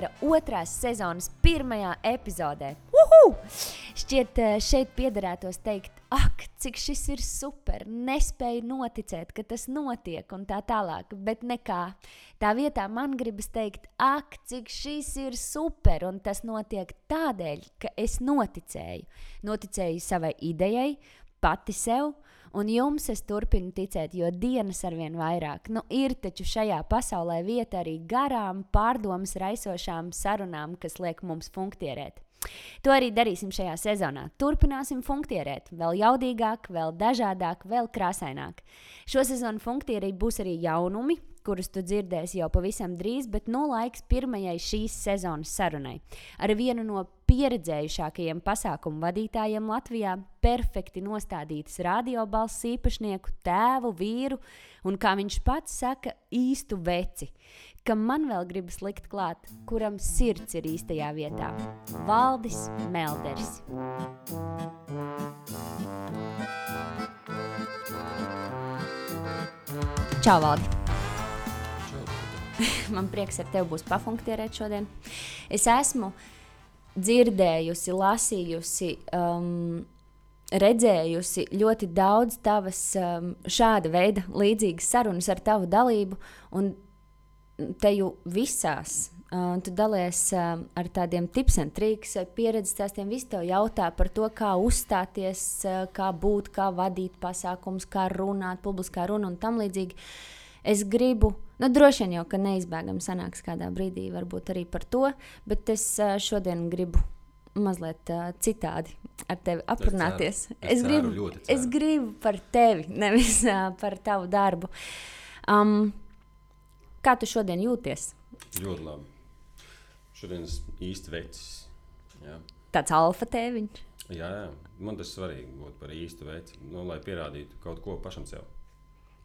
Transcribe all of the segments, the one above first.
Funktiera otrās sezonas pirmajā epizodē. Uhu! Šķiet, eh, šeit piederētos teikt, ak, cik šis ir super, nespēju noticēt, ka tas notiek un tā tālāk, bet nekā. Tā vietā man gribas teikt, ak, cik šis ir super, un tas notiek tādēļ, ka es noticēju. Noticēju savai idejai, pati sev Un jums es turpinu ticēt, jo dienas ar vien vairāk. Nu, ir taču šajā pasaulē vieta arī garām, pārdomas raisošām sarunām, kas liek mums funkcionēt. To arī darīsim šajā sezonā. Turpināsim funkcionēt, vēl jaudīgāk, vēl dažādāk, vēl krāsaināk. Šo sezonu funkcionē būs arī jaunumi, kurus tu dzirdēsi jau pavisam drīz, bet nu laiks pirmajai šīs sezonas sarunai. Ar vienu no pieredzējušākajiem pasākumu vadītājiem Latvijā, perfekti nostādītas radiobalss īpašnieku, tēvu, vīru un, kā viņš pats saka, īstu veci, kam man vēl gribas likt klāt, kuram sirds ir īstajā vietā - Valdis Melders. Čau, Valdi! Man prieks ar tevi būs pafunktierēt šodien. Es esmu uh, dzirdējusi, lasījusi, um, redzējusi ļoti daudz tavas um, šāda veida līdzīgas sarunas ar tavu dalību, un te jau visās. Uh, tu dalies uh, ar tādiem tips un trīks, pieredzes stāstiem. Visi tev jautā par to, kā uzstāties, uh, kā būt, kā vadīt pasākumus, kā runāt, publiskā runa un tam līdzīgi. Es gribu Nu, droši vien jau, ka neizbēgami sanāks kādā brīdī, varbūt arī par to, bet es šodien gribu mazliet uh, citādi ar tevi aprunāties. Es, ceru, es, es, gribu, es gribu par tevi, nevis uh, par tavu darbu. Um, kā tu šodien jūties? Ļoti labi. Šodien es īsti vecs. Jā. Tāds alfa tēviņš. Jā, jā, man tas svarīgi būt par īstu veci, nu, lai pierādītu kaut ko pašam sev.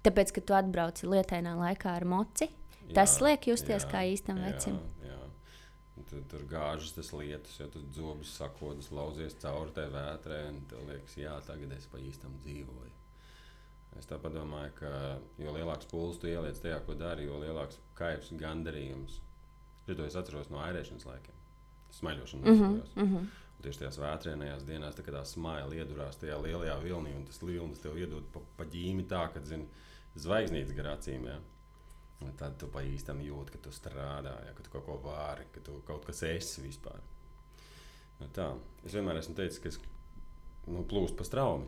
Tāpēc, ka tu atbrauci lietainā laikā ar moci, jā, tas liek justies jā, kā īstam vecim. Jā, jā. Tur, tur gāžas tas lietus, ja tas zobus sakodas, lauzies cauri tai vētrē, un tev liekas, jā, tagad es pa īstam dzīvoju. Es tā domāju, ka jo lielāks pūlis tu ieliec tajā, ko dari, jo lielāks kaivs un gandarījums. To es atceros no airēšanas laikiem, smaļošanas mm -hmm, mm -hmm. Tieši tajās vētrainajās dienās, tā, kad tā smaila iedurās tajā lielajā vilnī, un tas vilnis tev iedod pa, pa ģīmi tā, ka, zini, zvaigznītes gar acīm. Ja? Un tad tu pa īstam jūti, ka tu strādā, ja, ka tu kaut ko vari, ka tu kaut kas esi vispār. Nu, tā. es vienmēr esmu teicis, ka es nu, plūstu pa straumi.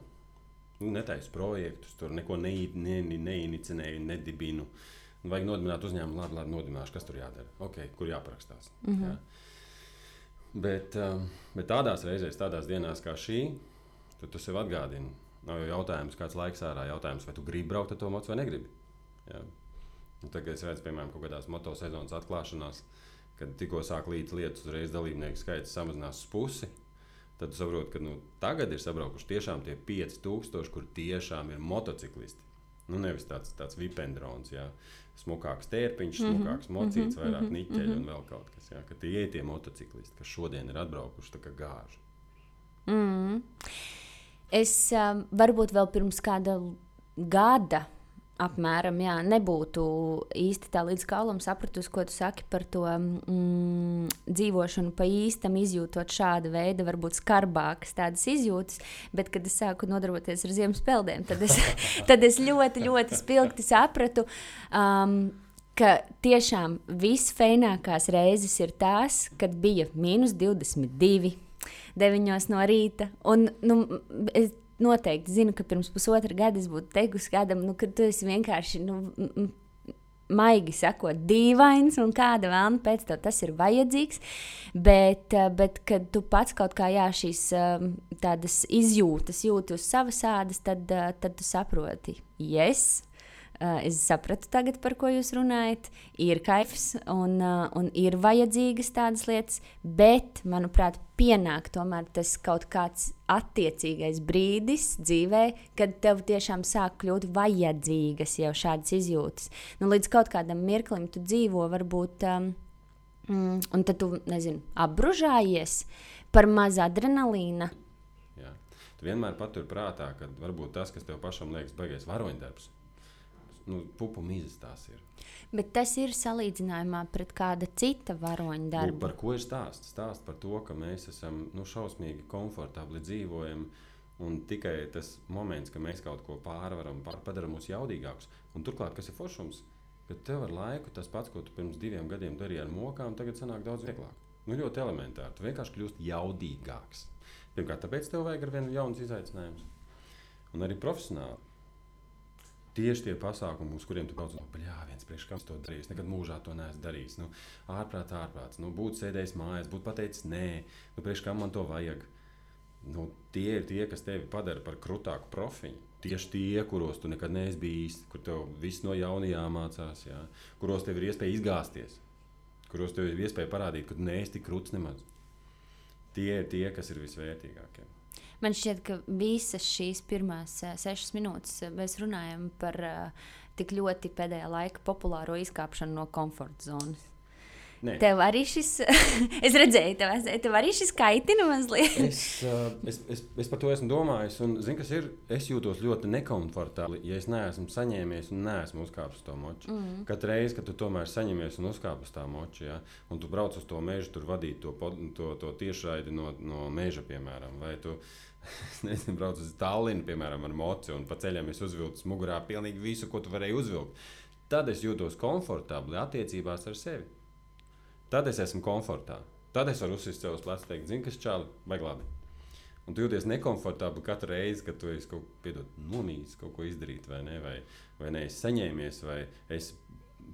Nu, netaisu projektus, tur neko neinicinēju, ne, ne, nedibinu. Nu, vajag nodibināt uzņēmumu, labi, labi nodibināšu, kas tur jādara, okay, kur jāparakstās. Mm -hmm. ja? bet, um, bet tādās reizēs, tādās dienās kā šī, tu, tu sev atgādini, Nav jau jautājums, kāds laiks ārā. Jautājums, vai tu gribi braukt ar to mocu vai negribi. Jā. Un tagad es redzu, piemēram, kaut kādās motosezonas atklāšanās, kad tikko sāk līdz lietas, uzreiz dalībnieku skaits samazinās pusi. Tad saprotu, ka nu, tagad ir sabraukuši tiešām tie 5000, kur tiešām ir motociklisti. Nu, nevis tāds, tāds vipendrons, jā, smukāks tērpiņš, mm -hmm. smukāks mocīts, mm -hmm. vairāk niķeļu mm -hmm. un vēl kaut kas. Jā, ka tie ir tie motociklisti, kas šodien ir atbraukuši tā kā gāži. Mm -hmm. Es um, varbūt vēl pirms kāda gada apmēram jā, nebūtu īsti tā līdz kaulam sapratusi, ko tu saki par to mm, dzīvošanu pa īstam, izjūtot šāda veida, varbūt skarbākas tādas izjūtas. Bet, kad es sāku nodarboties ar ziemas peldēm, tad es, tad es ļoti, ļoti spilgti sapratu. Um, Ka tiešām visfejnākās reizes ir tās, kad bija mīnus 22, 9 no rīta. Un, nu, es noteikti zinu, ka pirms pusotra gada es būtu teikusi kādam, nu, ka tu esi vienkārši. Nu, maigi sakot, dīvains, un kāda vēlme pēc tam tas ir vajadzīgs. Bet, eh, bet kad tu pats kaut kā jā, šīs eh, tādas izjūtas jūti uz savas ādas, tad, eh, tad tu saproti, yes, es sapratu, tagad, par ko jūs runājat. Ir kaifs un, uh, un ir vajadzīgas tādas lietas, bet, manuprāt, pienāk tomēr tas kaut kāds attiecīgais brīdis dzīvē, kad tev tiešām sāk kļūt vajadzīgas jau šādas izjūtas. Nu, līdz kaut kādam mirklim tu dzīvo, varbūt, um, un tad tu, nezinu, apbružājies par maz adrenalīna. Jā. Tu vienmēr patur prātā, ka varbūt tas, kas tev pašam liekas, beigas varoņdarbs nu, pupu mizas tās ir. Bet tas ir salīdzinājumā pret kāda cita varoņa Nu, darbu. par ko ir stāsts? Stāsts par to, ka mēs esam nu, šausmīgi komfortabli dzīvojam. Un tikai tas moments, ka mēs kaut ko pārvaram, pār- padara mūs jaudīgākus. Un turklāt, kas ir foršums, ka tev ar laiku tas pats, ko tu pirms diviem gadiem darīji ar mokām, tagad sanāk daudz vieglāk. Nu, ļoti elementāri. Tu vienkārši kļūsti jaudīgāks. Pirmkārt, tāpēc tev vajag ar vienu jaunu izaicinājumu. Un arī profesionāli. Tieši tie pasākumi, uz kuriem tu brauc, no jā, viens priekš kam to darīju. Nekad mūžā to neesmu darījis. Nu, ārprāts, ārprāts. Nu, būtu sēdējis mājās, būtu pateicis, nē, nu, priekš kam man to vajag. Nu, tie ir tie, kas tevi padara par krutāku profiņu. Tieši tie, kuros tu nekad neesi bijis, kur tev viss no jauna jāmācās, jā, kuros tev ir iespēja izgāzties, kuros tev ir iespēja parādīt, ka tu neesi tik krūts nemaz. Tie ir tie, kas ir visvērtīgākie. Man šķiet, ka visas šīs pirmās eh, sešas minūtes eh, mēs runājam par eh, tik ļoti pēdējā laika populāro izkāpšanu no komforta zonas. Nē. Tev arī šis, es redzēju, tev, tev arī šis kaitina mazliet. Es, es, es, es par to esmu domājis, un zinu, kas ir. Es jūtos ļoti nekomfortabli, ja es neesmu saņēmies un neesmu uzkāpis uz to moču. Mm. Katru reizi, kad tu tomēr saņemies un uzkāpis uz tā moču, ja, un tu brauc uz to mežu, tur vadīt to, to, to tiešraidi no, no meža, piemēram, vai tu es nezinu, brauc uz Tallinu, piemēram, ar mocu, un pa ceļam es uzvilku mugurā pilnīgi visu, ko tu varēji uzvilkt. Tad es jūtos komfortabli attiecībās ar sevi. Tad es esmu komfortā. Tad es varu uzsist sev uz pleca teikt, zini, kas čāli, vai labi. Un tu jūties nekomfortabli katru reizi, kad tu esi kaut piedod, nomīlis, kaut ko izdarīt, vai ne, vai, vai neesi saņēmies, vai esi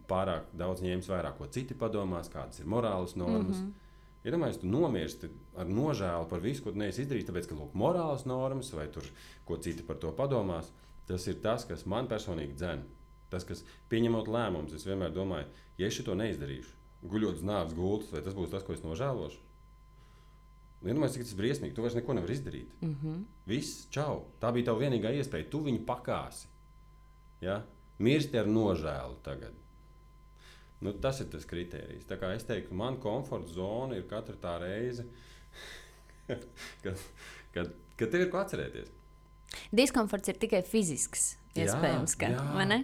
pārāk daudz ņēmis vērā, ko citi padomās, kādas ir morālas normas. Mm -hmm. Iedomājieties, tu nomirsti ar nožēlu par visu, ko neesi izdarījis, tāpēc, ka lūk, morālas normas vai tur, ko citi par to padomās. Tas ir tas, kas man personīgi dzēna. Tas, kas pieņemot lēmumus, es vienmēr domāju, ja es to neizdarīšu, guļot uz nāves gultas, vai tas būs tas, ko es nožēlošu. Iedomājieties, cik tas briesmīgi. Tu vairs neko nevari izdarīt. Mm -hmm. Viss, čau. Tā bija tava vienīgā iespēja. Tu viņu pakāsi. Ja? Mirsti ar nožēlu tagad. Nu, tas ir tas kriterijs. Tā kā es teiktu, man komforta zona ir katra tā reize, kad, kad, kad tev ir ko atcerēties. Diskomforts ir tikai fizisks, Jā, iespējams, ka, jā. vai ne?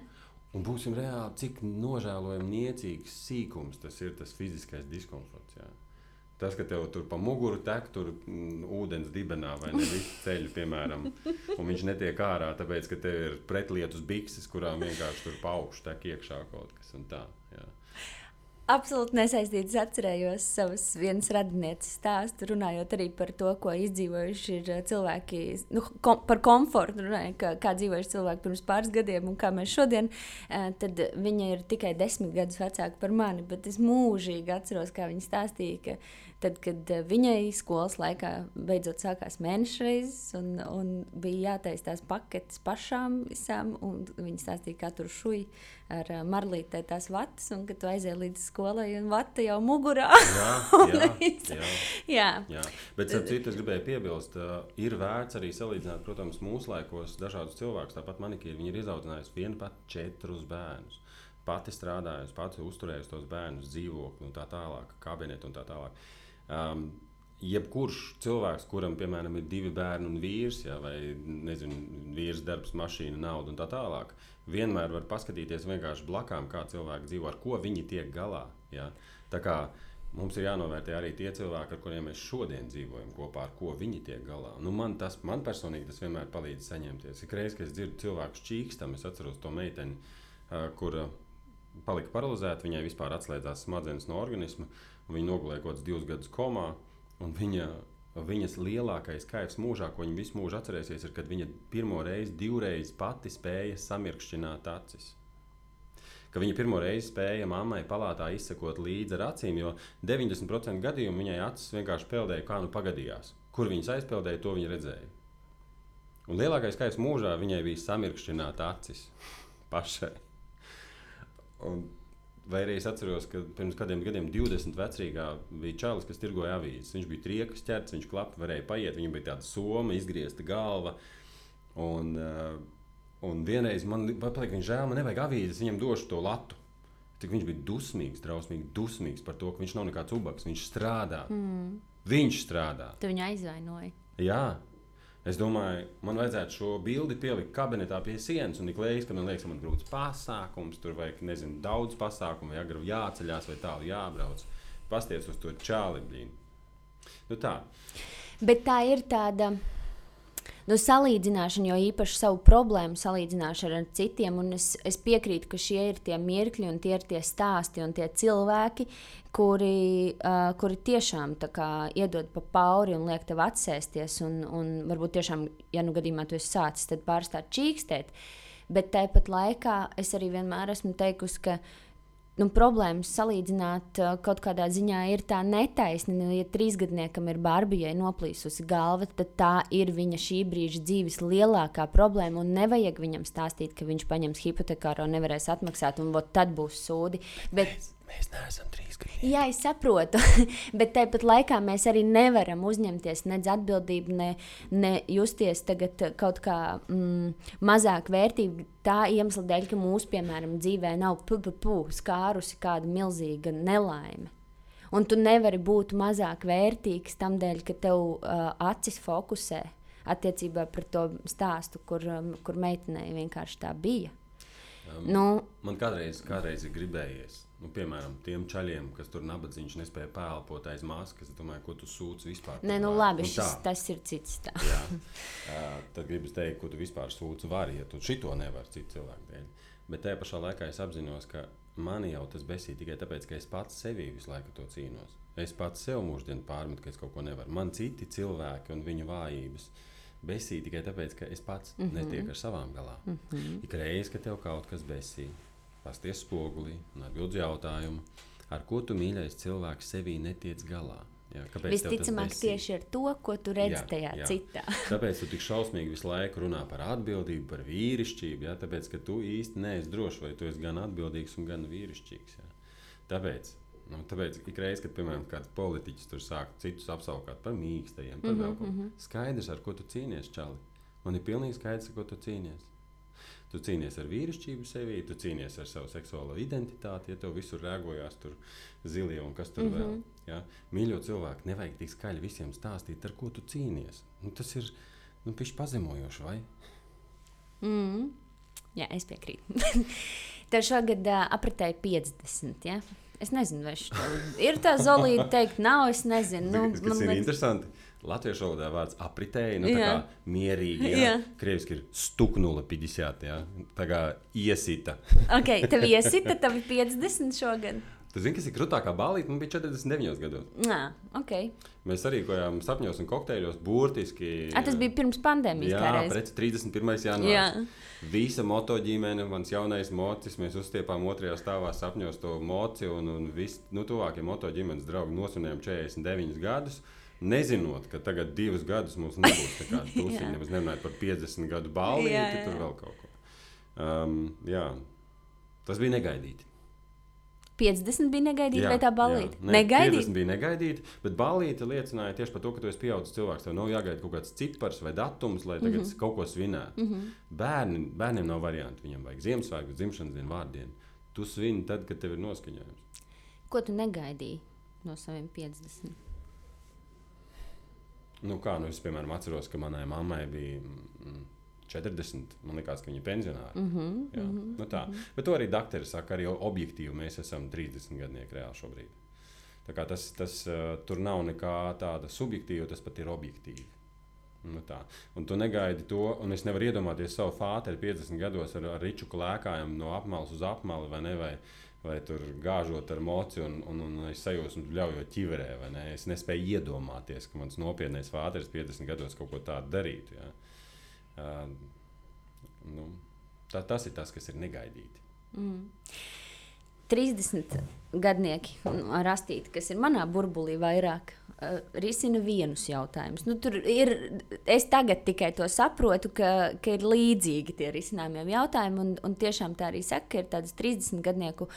Un būsim reāli, cik nožēlojami niecīgs sīkums tas ir tas fiziskais diskomforts. Jā. Tas, ka tev tur pa muguru tek, tur mm, ūdens dibenā vai ne visu ceļu, piemēram, un viņš netiek ārā, tāpēc, ka tev ir pretlietus bikses, kurām vienkārši tur paukš tek iekšā kaut kas un tā. Jā. Absolūti nesaistīts. Es atcerējos savas vienas radinieces stāstu, runājot arī par to, ko izdzīvojuši ir eh, cilvēki, nu, kom, par komfortu, runājot, kā, kā dzīvojuši cilvēki pirms pāris gadiem un kā mēs šodien. eh, Tad viņa ir tikai desmit gadus vecāka par mani, bet es mūžīgi atceros, kā viņa stāstīja, ka tad, kad eh, viņai skolas laikā beidzot sākās mēneša reizes un, un bija jātaisa tās paketes pašām visām, un viņa stāstīja, kā tur šuja ar eh, marlītē tās vatas, un ka tu aizēji līdz skolai un vata jau mugurā. Jā, jā, jā. Jā, Jā, bet ar citu es gribēju piebilst, uh, ir vērts arī salīdzināt, protams, mūsu laikos dažādus cilvēkus. Tāpat manikīra viņa ir izaudzinājusi vienu pat četrus bērnus. Pati strādājusi, pati uzturējusi tos bērnus dzīvokli un tā tālāk, kabinetu un tā tālāk. Um, jebkurš cilvēks, kuram, piemēram, ir divi bērni un vīrs, jā, vai nezinu, vīrs, darbs, mašīna, nauda un tā tālāk, vienmēr var paskatīties vienkārši blakām, kā cilvēki dzīvo, ar ko viņi tiek galā. Jā. Tā kā mums ir jānovērtē arī tie cilvēki, ar kuriem mēs šodien dzīvojam kopā, ar ko viņi tiek galā. Nu, man, tas, man personīgi tas vienmēr palīdz saņemties. Ik reiz, kad es dzirdu cilvēku čīkstam, es atceros to meiteni, ā, kur ā, palika paralizēta, viņai vispār atslēdzās smadzenes no organisma, viņa nogulēja kaut kādus divus gadus komā. un Viņa, viņas lielākais kaivs mūžā, ko viņa visu mūžu atcerēsies, ir, kad viņa pirmo reizi, divreiz pati spēja samirkšķināt acis. Ka viņa pirmo reizi spēja mammai palātā izsekot līdzi ar acīm, jo 90% gadījumu viņai acis vienkārši peldēja, kā nu pagadījās. Kur viņas aizpeldēja, to viņa redzēja. Un lielākais kaivs mūžā viņai bija samirkšķināt acis pašai. Un Vai arī es atceros, ka pirms kādiem gadiem, 20 vecrīgā, bija čalis, kas tirgoja avīzes. Viņš bija triekas ķerts, viņš klapi varēja paiet, viņam bija tāda soma, izgriezta galva. Un, uh, un vienreiz man palika viņa žēl, man nevajag avīzes, viņam došu to latu. Tik viņš bija dusmīgs, drausmīgi dusmīgs par to, ka viņš nav nekāds ubaks, viņš strādā. Mm. Viņš strādā. tu viņu aizvainoji. Jā, Es domāju, man vajadzētu šo bildi pielikt kabinetā pie sienas, un ik liekas, ka man liekas, ka man grūts pasākums, tur vajag, nezinu, daudz pasākumu, vai agri jāceļās, vai tālu jābrauc. Pasties uz to čāli blīnu. Nu tā. Bet tā ir tāda nu, salīdzināšana, jo īpaši savu problēmu salīdzināšana ar citiem. Es, es piekrītu, ka šie ir tie mirkļi, un tie ir tie stāsti un tie cilvēki, kuri, uh, kuri tiešām kā, iedod pa pauri un liek tev atsēsties. Un, un varbūt tiešām, ja nu gadījumā tu esi sācis, tad pārstāt čīkstēt. Bet tāpat laikā es arī vienmēr esmu teikusi, ka nu, problēmas salīdzināt uh, kaut kādā ziņā ir tā netaisni. Nu, ja trīsgadniekam ir barbijai noplīsusi galva, tad tā ir viņa šī brīža dzīves lielākā problēma. Un nevajag viņam stāstīt, ka viņš paņems hipotekāro, nevarēs atmaksāt, un tad būs sūdi. Bet, mēs, neesam trīs. Jā, es saprotu, bet tāpat laikā mēs arī nevaram uzņemties nedz atbildību, ne, ne justies kaut kā mm, mazāk vērtīgi tā iemesla dēļ, ka mūsu, piemēram, dzīvē nav skārusi kāda milzīga nelaime. Un tu nevari būt mazāk vērtīgs tam dēļ, ka tev uh, acis fokusē attiecībā par to stāstu, kur, um, kur meitenei vienkārši tā bija. Um, nu, man kādreiz, kādreiz ir gribējies Nu, piemēram, tiem čaļiem, kas tur nabadzīgs, nespēja pēlpot aiz maskas. Es domāju, ko tu sūdz vispār. Nē, nu labi, šis, tas ir cits. Tā. Jā, uh, tad gribas teikt, ko tu vispār sūdz vari, ja tu šito nevari citu cilvēku dēļ. Bet tajā pašā laikā es apzinos, ka mani jau tas besīja tikai tāpēc, ka es pats sevī visu laiku to cīnos. Es pats sev mūždien pārmetu, ka es kaut ko nevaru. Man citi cilvēki un viņu vājības besīja tikai tāpēc, ka es pats mm -hmm. netieku ar savām galā. Mm -hmm. Ik reiz, kad tev kaut kas besīja pasties spogulī un atbild jautājumu, ar ko tu mīļais cilvēks sevī netiec galā. Jā, Visticamāk, tieši ar to, ko tu redzi jā, tajā jā. citā. tāpēc tu tik šausmīgi visu laiku runā par atbildību, par vīrišķību. Jā, tāpēc, ka tu īsti neesi drošs, vai tu esi gan atbildīgs, gan vīrišķīgs. Jā. Tāpēc, nu, tāpēc ik reiz, kad piemēram kāds politiķis tur sāk citus apsaukāt par mīkstajiem, par mm -hmm, vēl ko, mm -hmm. skaidrs, ar ko tu cīnies, Čali. Man ir pilnīgi skaidrs, ar ko tu cīnies. Tu cīnies ar vīrišķību sevī, tu cīnies ar savu seksuālo identitāti, ja tev visur rēgojās tur zilie un kas tur mm -hmm. vēl. Ja? Mīļo cilvēku, nevajag tik skaļi visiem stāstīt, ar ko tu cīnies. Nu, tas ir nu, pišķi pazemojoši, vai? Mm. Jā, es piekrītu. Tev šogad uh, apritēja 50. Ja? Es nezinu, vai šī ir tā zolīta teikt, nav. Es nezinu. Nu, kas, kas man ir liekas... interesanti. Latviešu valodā vārds apritēji, nu, tā jā. kā mierīgi. Jā. Jā. Krieviski ir stuknula 50, jā. tā kā iesita. ok, tev iesita, tev ir 50 šogad. Tu zini, kas ir krūtākā balīte? Man bija 49 gados. Nā, okay. Mēs arī gājām sapņos un kokteļos burtiski. A, tas bija pirms pandēmijas. Jā, pret 31. janvārs. Jā. Visa moto ģimene, mans jaunais mocis, mēs uzstiepām otrajā stāvā sapņos to moci un, un visi nu, tuvākie moto ģimenes draugi nosvinējām 49 gadus. Nezinot, ka tagad divus gadus mums nebūs tāda pusiņa, nemaz nerunājot par 50 gadu balvu, tur vēl kaut ko. Um, jā, tas bija negaidīti. 50 bija negaidīta, vai tā balīta? Ne, negaidīta. 50 bija negaidīta, bet balīta liecināja tieši par to, ka tu esi pieaugušs cilvēks. Tev nav jāgaida kaut kāds cipars vai datums, lai tagad mm -hmm. kaut ko svinētu. Mm -hmm. Bērni, bērniem nav variantu. Viņam vajag Ziemassvētku, dzimšanas dienu, vārdienu. Tu svini tad, kad tev ir noskaņojums. Ko tu negaidīji no saviem 50? Nu, kā, nu, es, piemēram, atceros, ka manai mammai bija mm, 40. Man liekas, ka viņa ir pensionāra. Mm -hmm, Jā, mm -hmm, nu tā. Mm -hmm. Bet to arī doktori saka, arī objektīvi mēs esam 30 gadnieki reāli šobrīd. Tā kā tas, tas uh, tur nav nekā tāda subjektīva, tas pat ir objektīvi. Nu tā. un tu negaidi to, un es nevaru iedomāties savu fāteri 50 gados ar, ar riču klēkājiem no apmales uz apmali vai ne. Vai, vai tur gāžot ar moci un, un, un es sajūsmu ļaujot ķiverē. Ne? Es nespēju iedomāties, ka mans nopietnais vāteris 50 gados kaut ko tādu darītu. Ja? Uh, nu, tā, tas ir tas, kas ir negaidīti. Mm. 30 gadnieki, rastīti, kas ir manā burbulī vairāk, uh, risina vienus jautājumus. Nu, ir, es tagad tikai to saprotu, ka, ka ir līdzīgi tie risinājumiem jautājumi, un, un tiešām tā arī saka, ka ir tādas 30 gadnieku.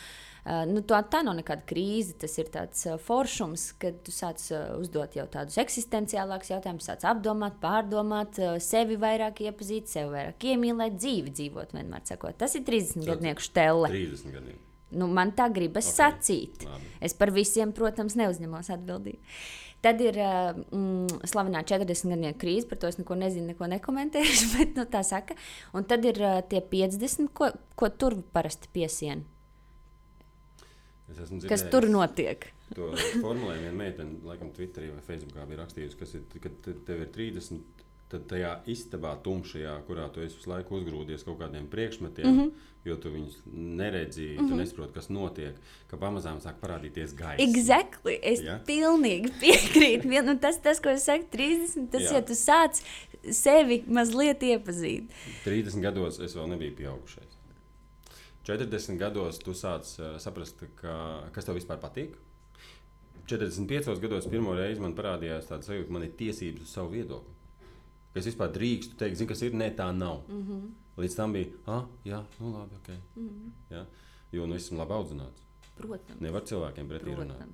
Uh, nu, tā, tā nav nekāda krīze, tas ir tāds uh, foršums, kad tu sāc uzdot jau tādus eksistenciālākus jautājumus, sāc apdomāt, pārdomāt, sevi vairāk iepazīt, sevi vairāk iemīlēt, dzīvi dzīvot. Vienmēr sakot, tas ir 30 gadnieku stēle. 30 gadnieku. Nu, man tā gribas okay. sacīt. Labi. Es par visiem, protams, neuzņemos atbildību. Tad ir uh, mm, slavenā 40 gadu krīze, par to es neko nezinu, neko nekomentēšu, bet nu, tā saka. Un tad ir uh, tie 50, ko, ko tur parasti piesien. Kas tur notiek? To formulējumu viena meitene, laikam, Twitterī vai Facebookā bija rakstījusi, kas ir, kad tev ir 30 tad tajā istabā, tumšajā, kurā tu esi visu laiku uzgrūdies kaut kādiem priekšmetiem, mm -hmm. jo tu viņus neredzi, mm -hmm. tu mhm. nesaproti, kas notiek, ka pamazām sāk parādīties gaisa. Exactly. Es ja? pilnīgi piekrītu. Nu, tas, tas, ko es saku, 30, tas, Jā. ja tu sāc sevi mazliet iepazīt. 30 gados es vēl nebiju pieaugušais. 40 gados tu sāc uh, saprast, ka, kas tev vispār patīk. 45 gados pirmo reizi man parādījās tāds sajūta, ka man ir tiesības uz savu viedokli ka es vispār drīkstu teikt, zinu, kas ir, ne tā nav. Mm -hmm. Līdz tam bija, ah, jā, nu labi, ok. Mm -hmm. ja? Jo nu esmu labi audzināts. Protams. Nevar cilvēkiem pretī runāt.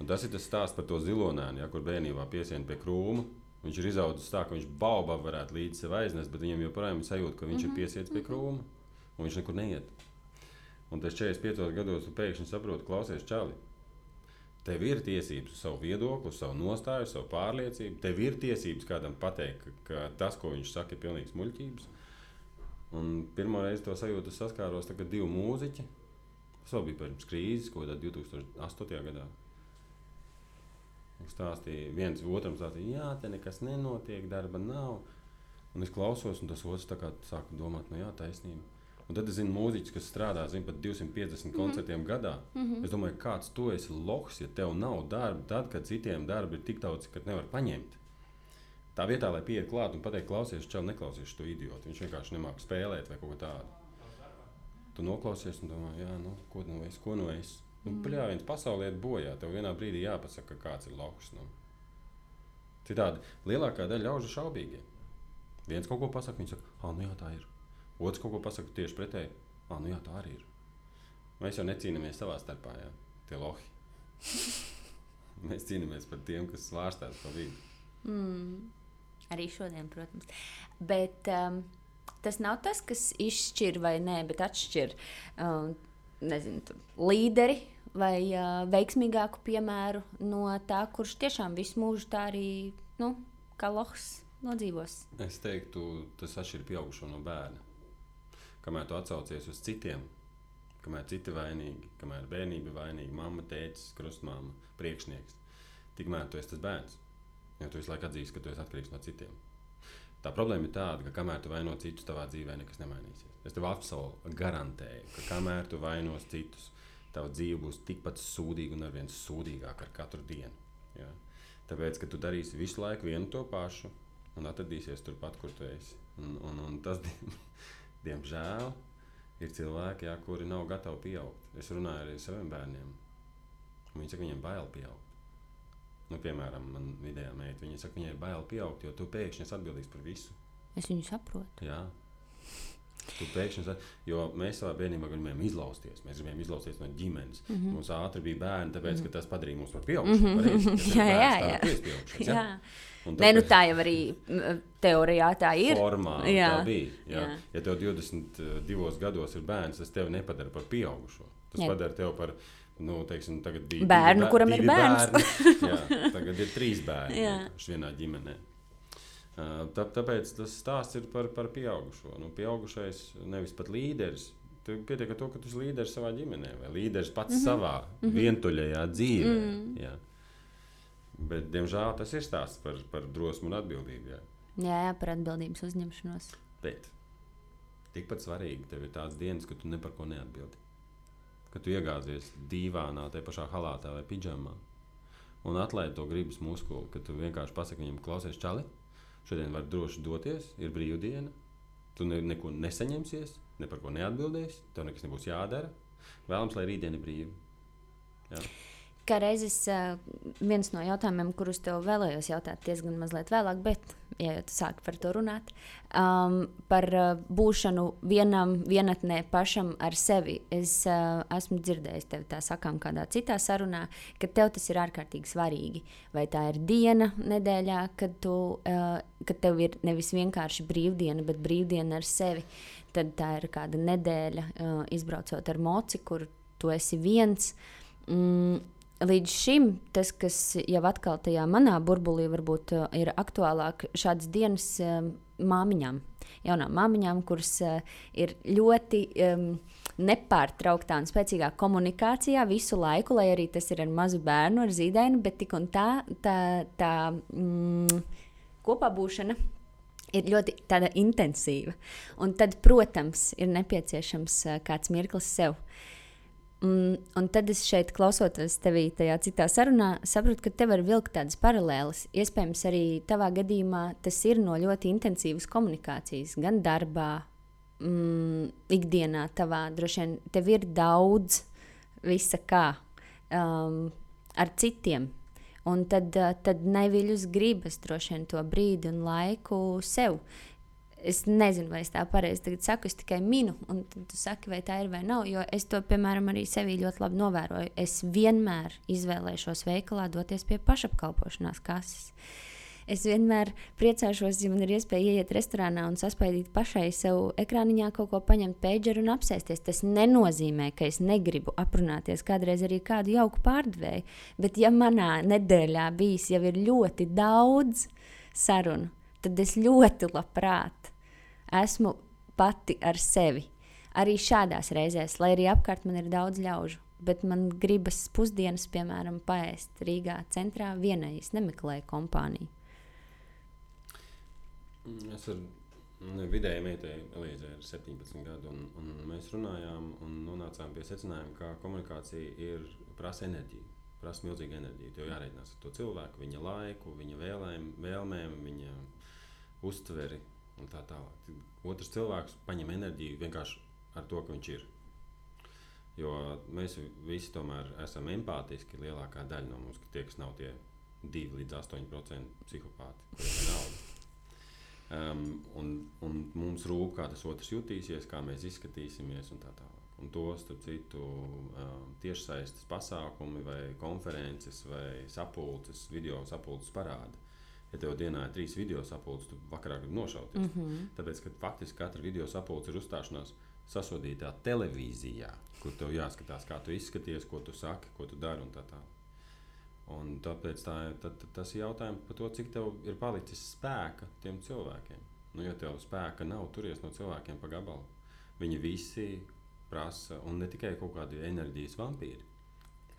Un tas ir tas stāsts par to zilonēnu, ja, kur bērnībā piesien pie krūma. Viņš ir izaudzis tā, ka viņš baubā varētu līdzi sev aiznest, bet viņam joprojām ir sajūta, ka viņš mm -hmm. ir mhm, piesiets pie mhm. krūma un viņš nekur neiet. Un tas 45 gados pēkšņi saprot, klausies, čāli. Tev ir tiesības uz savu viedokli, uz savu nostāju, savu pārliecību. Tev ir tiesības kādam pateikt, ka, tas, ko viņš saka, ir pilnīgs muļķības. Un pirmo reizi to sajūtu saskāros, kad divi mūziķi, tas vēl bija pirms krīzes, ko 2008. gadā. Stāstīja, viens otram stāstīja, jā, te nekas nenotiek, darba nav. Un es klausos, un tas otrs sāk domāt, nu jā, taisnība. Un tad es zinu, mūziķis, kas strādā zinu, pat 250 mm -hmm. koncertiem gadā. Mm -hmm. Es domāju, kāds tu esi loks, ja tev nav darba, tad, kad citiem darbi ir tik daudz, ka nevar paņemt. Tā vietā, lai pieiet klāt un pateikt, klausies, čau, neklausies to idiotu. Viņš vienkārši nemāķi spēlēt vai kaut ko tādu. Tu noklausies un domā, jā, nu, ko nu es, ko nu es. Nu, mm. Pļā, viens pasaulē ir bojā, tev vienā brīdī jāpasaka, kāds ir loks. Nu. Citādi lielākā daļa ļaužu šaubīgie. Viens kaut ko pasaka, viņš saka, ah, nu jā, tā ir. Otrs kaut ko pasaka tieši pretēji. Ah, nu jā, tā arī ir. Mēs jau necīnāmies savā starpā, jā, tie lohi. Mēs cīnāmies par tiem, kas svārstās pa vidu. Mm. Arī šodien, protams. Bet um, tas nav tas, kas izšķir vai nē, bet atšķir um, nezinu, līderi vai uh, veiksmīgāku piemēru no tā, kurš tiešām visu mūžu tā arī nu, kā lohs nodzīvos. Es teiktu, tas atšķir pieaugušo no bērna kamēr tu atsaucies uz citiem, kamēr citi vainīgi, kamēr bērnība ir vainīga, mamma, tēcis, krustmāma, priekšnieks, tikmēr tu esi tas bērns. Jo tu visu laiku atzīsti, ka tu esi atkarīgs no citiem. Tā problēma ir tāda, ka kamēr tu vaino citus, tavā dzīvē nekas nemainīsies. Es tev absolūti garantēju, ka kamēr tu vainos citus, tava dzīve būs tikpat sūdīga un arvien sūdīgāka ar katru dienu. Ja? Tāpēc, ka tu darīsi visu laiku vienu to pašu un atradīsies turpat, kur tu esi. Un, un, un tas, diemžēl, ir cilvēki, jā, kuri nav gatavi pieaugt. Es runāju arī ar saviem bērniem. Viņi saka, viņiem bail pieaugt. Nu, piemēram, man vidējā meita, viņa saka, viņai bail pieaugt, jo tu pēkšņi esi atbildīgs par visu. Es viņu saprotu. Jā. Tu pēkšņi, jo mēs savā bērnībā gribējām izlausties. Mēs gribējām izlausties no ģimenes. Mm -hmm. Mums ātri bija bērni, tāpēc mm -hmm. tas padarīja mūs par pieaugušiem. Mm -hmm. jā, jā, jā. jā. jā. Tāpēc... Nē, nu tā jau arī teorijā tā ir. Formāli jā. tā bija. Jā. Jā. Ja tev 22 gados ir bērns, tas tevi nepadara par pieaugušo. Tas jā. padara tevi par nu, teiksim, bērnu, kuram ir bērns. bērni. jā, tagad ir trīs bērni vienā ģimenē. Tā, tāpēc tas stāsts ir par, par pieaugušo. Nu, pieaugušais nevis pat līderis. Pietiek ar to, ka tu esi līderis savā ģimenē, vai līderis pats mm -hmm. savā mm -hmm. vientuļajā dzīvē. Mm -hmm. Jā. Bet, diemžēl tas ir stāsts par, par drosmu un atbildību. Jā, jā, jā par atbildības uzņemšanos. Bet tikpat svarīgi tev ir tāds dienas, ka tu ne par ko neatbildi. Ka tu iegāzies dīvānā, tajā pašā halātā vai pidžamā un atlaidi to gribas muskuli, ka tu vienkārši pasaki viņam, klausies, čali Šodien var droši doties, ir brīvdiena. Tu ne, neko nesaņemsies, ne par ko neatbildēsi, tev nekas nebūs jādara. Vēlams, lai rītdiena ir brīva. Jā. Kā reizes viens no jautājumiem, kurus tev vēlējos jautāt, diezgan mazliet vēlāk, bet, ja tu sāki par to runāt, um, par būšanu vienam, vienatnē pašam ar sevi. Es uh, esmu dzirdējis tevi tā sakām kādā citā sarunā, ka tev tas ir ārkārtīgi svarīgi. Vai tā ir diena nedēļā, kad, tu, uh, kad tev ir nevis vienkārši brīvdiena, bet brīvdiena ar sevi. Tad tā ir kāda nedēļa, uh, izbraucot ar moci, kur tu esi viens. Mm, līdz šim tas, kas jau atkal tajā manā burbulī varbūt uh, ir aktuālāk, šādas dienas um, māmiņām, jaunām māmiņām, kuras uh, ir ļoti um, nepārtrauktā un spēcīgā komunikācijā visu laiku, lai arī tas ir ar mazu bērnu, ar zīdaini, bet tik un tā, tā, tā mm, kopā būšana ir ļoti intensīva. Un tad, protams, ir nepieciešams uh, kāds mirklis sev. Un, un tad es šeit, klausoties tevī tajā citā sarunā, saprotu, ka te var vilkt tādas paralēlas. Iespējams, arī tavā gadījumā tas ir no ļoti intensīvas komunikācijas, gan darbā, mm, ikdienā. Tavā droši vien tev ir daudz visa kā um, ar citiem. Un tad, uh, tad neviļus gribas droši vien to brīdi un laiku sev. Es nezinu, vai es tā pareizi saku, es tikai minu, un tu saki, vai tā ir vai nav. Jo es to, piemēram, arī sevī ļoti labi novēroju. Es vienmēr izvēlēšos veikalā doties pie pašapkalpošanās kases. Es vienmēr priecāšos, ja man ir iespēja ieiet restorānā un saspēlēt pašai sev ekrāniņā kaut ko paņemt, pageru un apsēsties. Tas nenozīmē, ka es negribu aprunāties kādreiz arī kādu jauku pārdevēju. Bet, ja manā nedēļā bijis jau ir ļoti daudz sarunu, tad es ļoti labprāt esmu pati ar sevi. Arī šādās reizēs, lai arī apkārt man ir daudz ļaužu, bet man gribas pusdienas, piemēram, paēst Rīgā centrā vienai. Es nemeklēju kompāniju. Es ar vidēji meitai Elīzei ir 17 gadi, un, un mēs runājām un nonācām pie secinājuma, ka komunikācija ir prasa enerģiju. Prasa milzīgu enerģiju. Tev jārēķinās ar to cilvēku, viņa laiku, viņa vēlēm, vēlmēm, viņa uztveri un tā tālāk. Otrs cilvēks paņem enerģiju vienkārši ar to, ka viņš ir. Jo mēs visi tomēr esam empātiski. Lielākā daļa no mums, tie, kas nav tie 2 līdz 8% psihopāti. Um, un, un mums rūp, kā tas otrs jutīsies, kā mēs izskatīsimies un tā tālāk. Un to starp citu um, tiešsaistes pasākumi, vai konferences, vai sapulces, video sapulces parāda ja tev dienā ir trīs video sapulces, tu vakarā gribi nošauties. Mm -hmm. Tāpēc, ka faktiski katra video sapulce ir uzstāšanās sasodītā televīzijā, kur tev jāskatās, kā tu izskaties, ko tu saki, ko tu dari un tā tālāk. Un tāpēc tā, tā, tā, tas ir jautājums par to, cik tev ir palicis spēka tiem cilvēkiem. Nu, ja tev spēka nav, turies no cilvēkiem pa gabalu. Viņi visi prasa, un ne tikai kaut kādi enerģijas vampīri,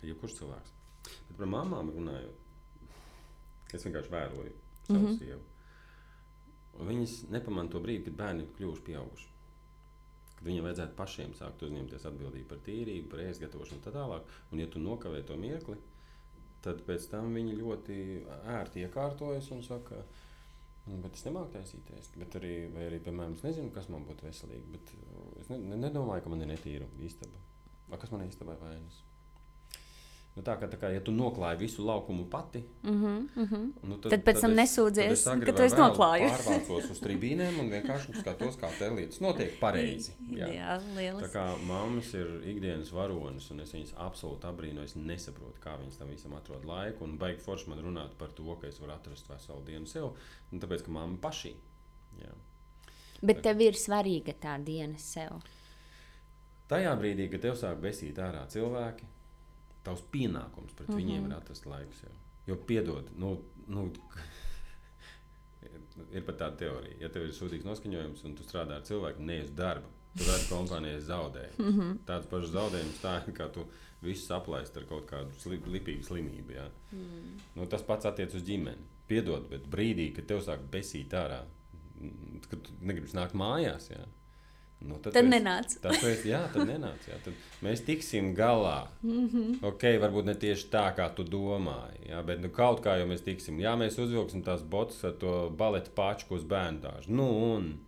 jebkurš cilvēks. Bet par mamām runājot, es vienkārši vēroju savu mm -hmm. sievu. Viņas nepamanā to brīdi, kad bērni ir kļuvuši pieauguši. Kad viņiem vajadzētu pašiem sākt uzņemties atbildību par tīrību, par ēst gatavošanu un tā tālāk. Un, ja tu nokavē to mirkli, tad pēc tam viņi ļoti ērti iekārtojas un saka, nu, bet es nemāku taisīties. Bet arī, arī, piemēram, es nezinu, kas man būtu veselīgi. Bet es ne, nedomāju, ka man ir netīra istaba. Vai kas man ir istabai vainas? Nu, tā, kā, tā kā ja tu noklāji visu laukumu pati, mm -hmm, mm -hmm. Nu, tad, tad pēc tam nesūdzies, ka tu esi noklājis. Es pārvācos uz tribīnēm un vienkārši skatos, kā te lietas notiek pareizi. Jā, jā lieliski. Tā kā mammas ir ikdienas varonis, un es viņas absolūti abrīnoju. Es nesaprotu, kā viņas tam visam atrod laiku. Un baigi forši man runāt par to, ka es varu atrast veselu dienu sev. Un tāpēc, ka mamma pašī. Jā. Bet tā. tev ir svarīga tā diena sev. Tajā brīdī, kad tev sāk besīt ārā cilvēki, tavs pienākums pret mm -hmm. viņiem ir atrast laiku sev. Jo, piedod, nu, nu, ir pat tāda teorija, ja tev ir sūdīgs noskaņojums un tu strādā ar cilvēku, nevis darbu. Tu redzi, ka kompānijas zaudē. Mm -hmm. Tāds pašs zaudējums, tā, kā tu visu aplaist ar kaut kādu sli, lipīgu slimību. Ja? Mm. Nu, tas pats attiecas uz ģimeni. Piedod, bet brīdī, kad tev sāk besīt ārā, kad tu negribi nākt mājās, ja? Nu, tad tad nenāc. Tas ir. Jā, tad nenāc. Jā, tad mēs tiksim galā. Mm -hmm. Ok, varbūt ne tieši tā, kā tu domāji. Jā, bet nu, kaut kā jau mēs tiksim. Jā, mēs uzvilksim tās botus ar to baleta pačku uz bērnu dārzu. Nu, un.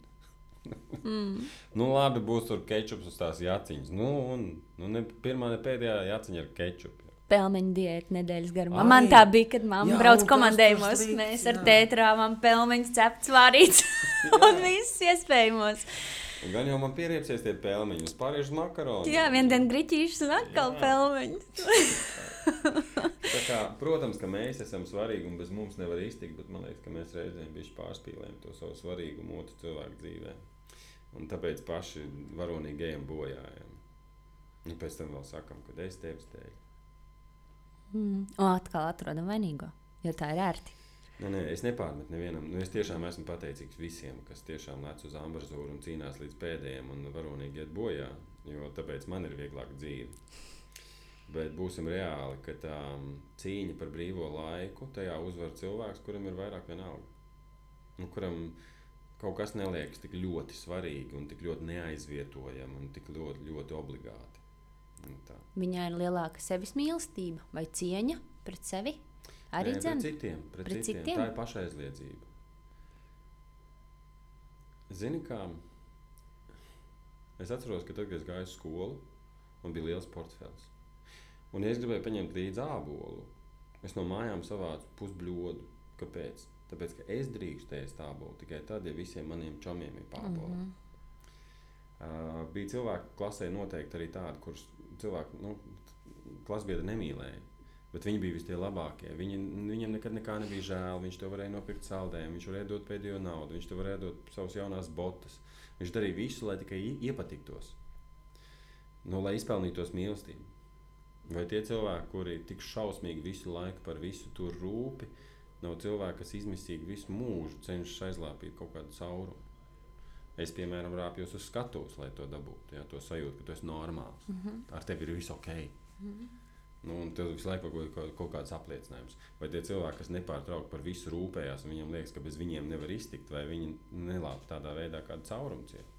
mm. nu, labi, būs tur kečups uz tās jaciņas. Nu, un nu, ne pirmā, ne pēdējā jaciņa ar kečupu pelmeņu diētu nedēļas garumā. Ai, man tā bija, kad mamma brauc komandējumos. Mēs ar tētrāvām pelmeņus cepts vārīts un visus iespējamos. Gan jau man pieriepsies tie pelmeņi, uz pārējus makaronus. Jā, vien dienu griķīšus un atkal pelmeņus. tā kā, protams, ka mēs esam svarīgi un bez mums nevar iztikt, bet man liekas, ka mēs reizēm pārspīlējam to savu svarīgumu otru cilvēku dzīvē. Un tāpēc paši varonīgi ejam bojājam. Un pēc tam vēl sakam, ka es tevis dēļ. Mm. Un atkal atrodam vainīgo, jo tā ir ērti. Nē, nē, es nepārmetu nevienam. Nu, es tiešām esmu pateicīgs visiem, kas tiešām lec uz ambrazūru un cīnās līdz pēdējiem un varonīgi iet bojā, jo tāpēc man ir vieglāk dzīve. Bet būsim reāli, ka tā cīņa par brīvo laiku, tajā uzvar cilvēks, kuram ir vairāk vienalga. Nu, kuram kaut kas neliekas tik ļoti svarīgi un tik ļoti neaizvietojami un tik ļoti, ļoti obligāti. Viņai ir lielāka sevis mīlestība vai cieņa pret sevi. Arī Nē, pret citiem, pret pret citiem. citiem? Tā ir pašaizliedzība. Zini, kā es atceros, ka tad, kad es gāju uz skolu, man bija liels portfels. Un, ja es gribēju paņemt līdzi ābolu, es no mājām savācu pusbļodu. Kāpēc? Tāpēc, ka es drīkstu ēst ābolu tikai tad, ja visiem maniem čomiem ir pāri. Mm -hmm. uh, bija cilvēki klasē noteikti arī tādi, kurus cilvēki, nu, klasbiedri nemīlēja. Bet viņi bija tie labākie. Viņi, viņam nekad nekā nebija žēl. Viņš to varēja nopirkt saldējumu, viņš varēja dot pēdējo naudu, viņš to varēja dot savas jaunās botas. Viņš darīja visu, lai tikai ie- iepatiktos. Nu, lai izpelnītos mīlestību. Vai tie cilvēki, kuri tik šausmīgi visu laiku par visu tur rūpi, nav cilvēki, kas izmisīgi visu mūžu cenšas aizlāpīt kaut kādu caurumu. Es, piemēram, rāpjos uz skatuves, lai to dabūtu. Ja, to sajūtu, ka tu esi normāls. Mm -hmm. Ar tevi ir viss ok. Mm -hmm. Nu, un tev visu laiku ir kaut, kaut kāds apliecinājums. Vai tie cilvēki, kas nepārtraukti par visu rūpējās, un viņiem liekas, ka bez viņiem nevar iztikt, vai viņi nelāp tādā veidā kādu caurumu ciet.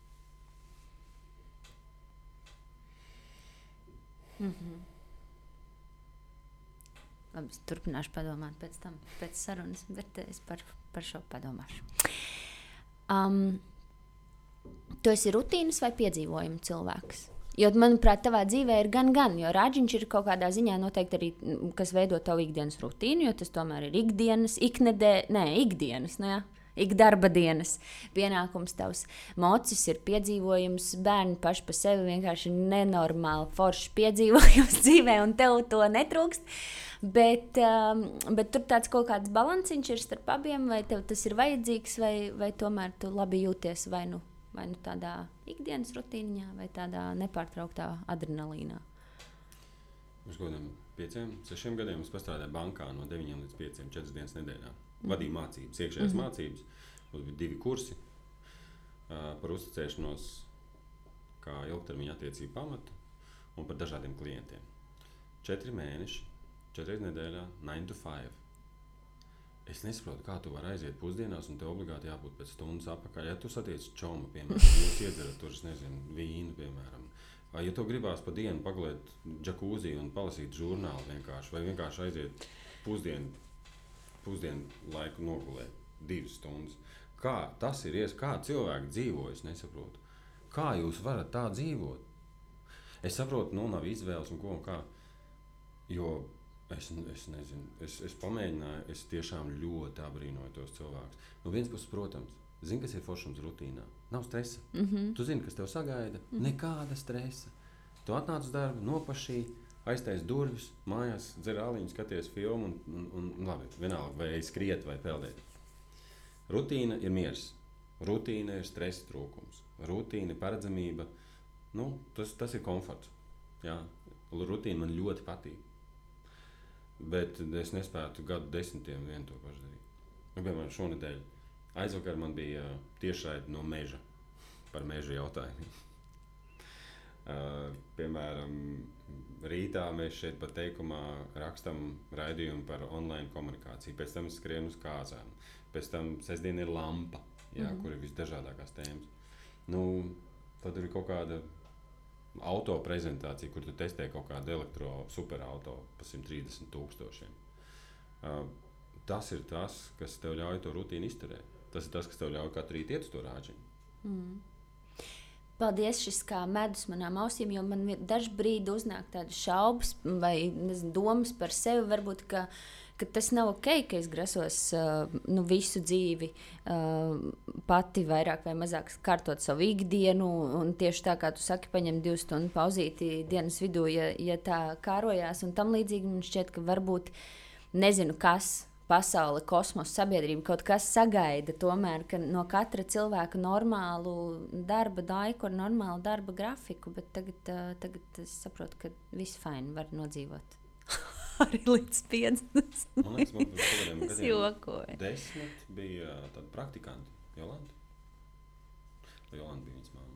Mm -hmm. Labi, es turpināšu padomāt pēc tam, pēc sarunas, bet es par, par šo padomāšu. Um, tu esi rutīnas vai piedzīvojuma cilvēks? Jo, manuprāt, tavā dzīvē ir gan, gan, jo rāģiņš ir kaut kādā ziņā noteikti arī, mm, kas veido tavu ikdienas rutīnu, jo tas tomēr ir ikdienas, iknedē, nē, ikdienas, nu jā, ikdarba dienas pienākums tavs. Mocis ir piedzīvojums, bērni paši par sevi vienkārši nenormāli foršs piedzīvojums dzīvē, un tev to netrūkst. Bet, um, bet tur tāds kaut kāds balanciņš ir starp abiem, vai tev tas ir vajadzīgs, vai, vai tomēr tu labi jūties vai nu, vai nu tādā ikdienas rutīnā, vai tādā nepārtrauktā adrenalīnā. Kaut kādiem pieciem, sešiem gadiem es strādāju bankā no 9 līdz 5, 4 dienas nedēļā. Vadīju mācības, iekšējās mm -hmm. mācības. Mums bija divi kursi uh, par uzticēšanos, kā ilgtermiņa attiecību pamatu un par dažādiem klientiem. Četri mēneši, četras nedēļā, 9 to 5. Es nesaprotu, kā tu vari aiziet pusdienās, un tev obligāti jābūt pēc stundas apakaļ. Ja tu satiec čomu, piemēram, jūs iedzerat tur, nezinu, vīnu, piemēram. Vai, ja tu gribās pa dienu pagulēt džakūzī un palasīt žurnālu vienkārši, vai vienkārši aiziet pusdienu, pusdienu laiku nogulēt divas stundas. Kā tas ir iespējams? Kā cilvēki dzīvo? Es nesaprotu. Kā jūs varat tā dzīvot? Es saprotu, nu, nav izvēles un ko un kā. Jo es, es nezinu, es, es pamēģināju, es tiešām ļoti abrīnoju tos cilvēkus. No vienas puses, protams, zini, kas ir foršums rutīnā. Nav stresa. Mm -hmm. Tu zini, kas tev sagaida. Mm -hmm. Nekāda stresa. Tu atnāc uz darbu, nopašī, aiztais durvis, mājās dzer āliņu, skaties filmu un, un, un, labi, vienalga, vai skriet vai peldēt. Rutīna ir miers. Rutīna ir stresa trūkums. Rutīna ir paredzamība. Nu, tas, tas ir komforts. Jā. Rutīna man ļoti patīk. Bet es nespētu gadu desmitiem vien to pašu darīt. Nu, piemēram, šonadēļ aizvakar man bija tiešraidi no meža par meža jautājumiem. Uh, piemēram, rītā mēs šeit pat teikumā rakstām raidījumu par online komunikāciju, pēc tam skrienam uz kāzām, pēc tam sestdiena ir lampa, jā, mm -hmm. kur ir visdažādākās tēmas. Nu, tad ir kaut kāda auto prezentācija, kur tu testē kaut kādu elektrosuperauto par 130 tūkstošiem. Uh, tas ir tas, kas tev ļauj to rutīnu izturēt. Tas ir tas, kas tev ļauj katru rītu iet uz to rāģiņu. Mm. Paldies, šis kā medus manām ausīm, jo man brīdi uznāk tādas šaubas vai nezinu, domas par sevi. Varbūt, ka, ka tas nav ok, ka es grasos uh, nu, visu dzīvi uh, pati vairāk vai mazāk kārtot savu ikdienu. Un tieši tā kā tu saki, paņem divu stundu pauzīti dienas vidū, ja, ja tā kārojās un tam līdzīgi. Man šķiet, ka varbūt nezinu, kas pasaule, kosmosa, sabiedrība kaut kas sagaida tomēr no katra cilvēka normālu darba laiku, ar normālu darba grafiku. Bet tagad, uh, tagad es saprotu, ka viss fini var nodzīvot. arī līdz 50. Man liekas, man pirms kādiem gadiem desmit bija tāda praktikanti. Jolanta. Jolanta bija viņas mamma.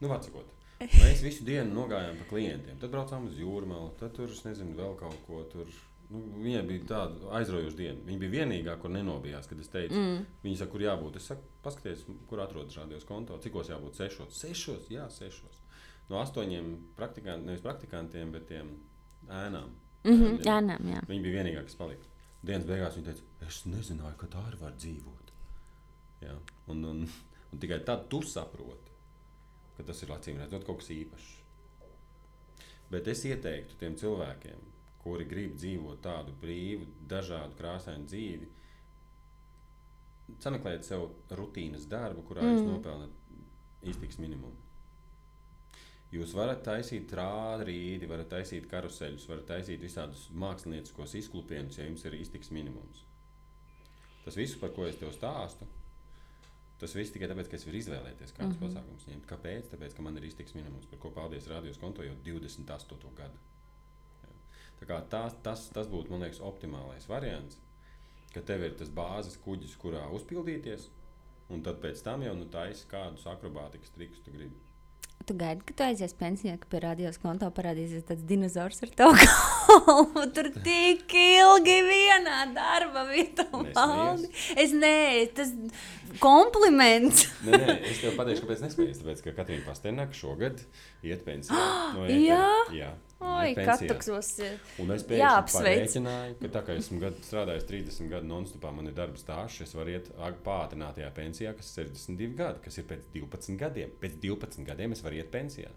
Nu, vecākot. Mēs visu dienu nogājām pa klientiem. Tad braucām uz jūrmālu, tad tur, es nezinu, vēl kaut ko tur. Nu, viņai bija tāda aizraujoša diena. Viņa bija vienīgā, kur nenobijās, kad es teicu, mm. viņa saka, kur jābūt. Es saku, paskaties, kur atrodas radios konto, cikos jābūt sešos. Sešos, jā, sešos. No astoņiem praktikantiem, nevis praktikantiem, bet tiem ēnām. Mhm, Ēniem. Jā, nē, jā. Viņa bija vienīgā, kas palika. Dienas beigās viņa teica, es nezināju, ka tā arī var dzīvot. Jā. Un, un, un tikai tad tu saproti, ka tas ir acīm redzot kaut kas īpašs. Bet es ieteiktu tiem cilvēkiem, kuri grib dzīvot tādu brīvu, dažādu krāsainu dzīvi, sameklēt sev rutīnas darbu, kurā mm. jūs nopelnāt iztiks minimumu. Jūs varat taisīt rādi, varat taisīt karuseļus, varat taisīt visādus mākslinieciskos izklupienus, ja jums ir iztiks minimums. Tas viss, par ko es tev stāstu, tas viss tikai tāpēc, ka es varu izvēlēties, kādus mm -hmm. pasākumus ņemt. Kāpēc? Tāpēc, ka man ir iztiks minimums, par ko paldies radios konto jau 28. gadu. Tā kā tā, tas, tas būtu, man liekas, optimālais variants, ka tev ir tas bāzes kuģis, kurā uzpildīties, un tad pēc tam jau nu, taisi kādus akrobātikas trikus tu gribi. Tu gaidi, ka tu aizies pensijā, ka pie radios konta parādīsies tāds dinozaurs ar tavu galvu. Tur tik ilgi vienā darba vietā valdi. Es nē, tas kompliments. Nē, nē, es tev pateikšu, kāpēc nespēju. Tāpēc, ka Katrīna Pasternaka šogad iet pensijā. No Jā? jā Oi, kataksos. Un es pēkšņi ka tā kā esmu gadu, strādājis 30 gadu non-stopā, man ir darba stāsts, es varu iet pātrinātajā pensijā, kas ir 62 gadi, kas ir pēc 12 gadiem. Pēc 12 gadiem es varu iet pensijā.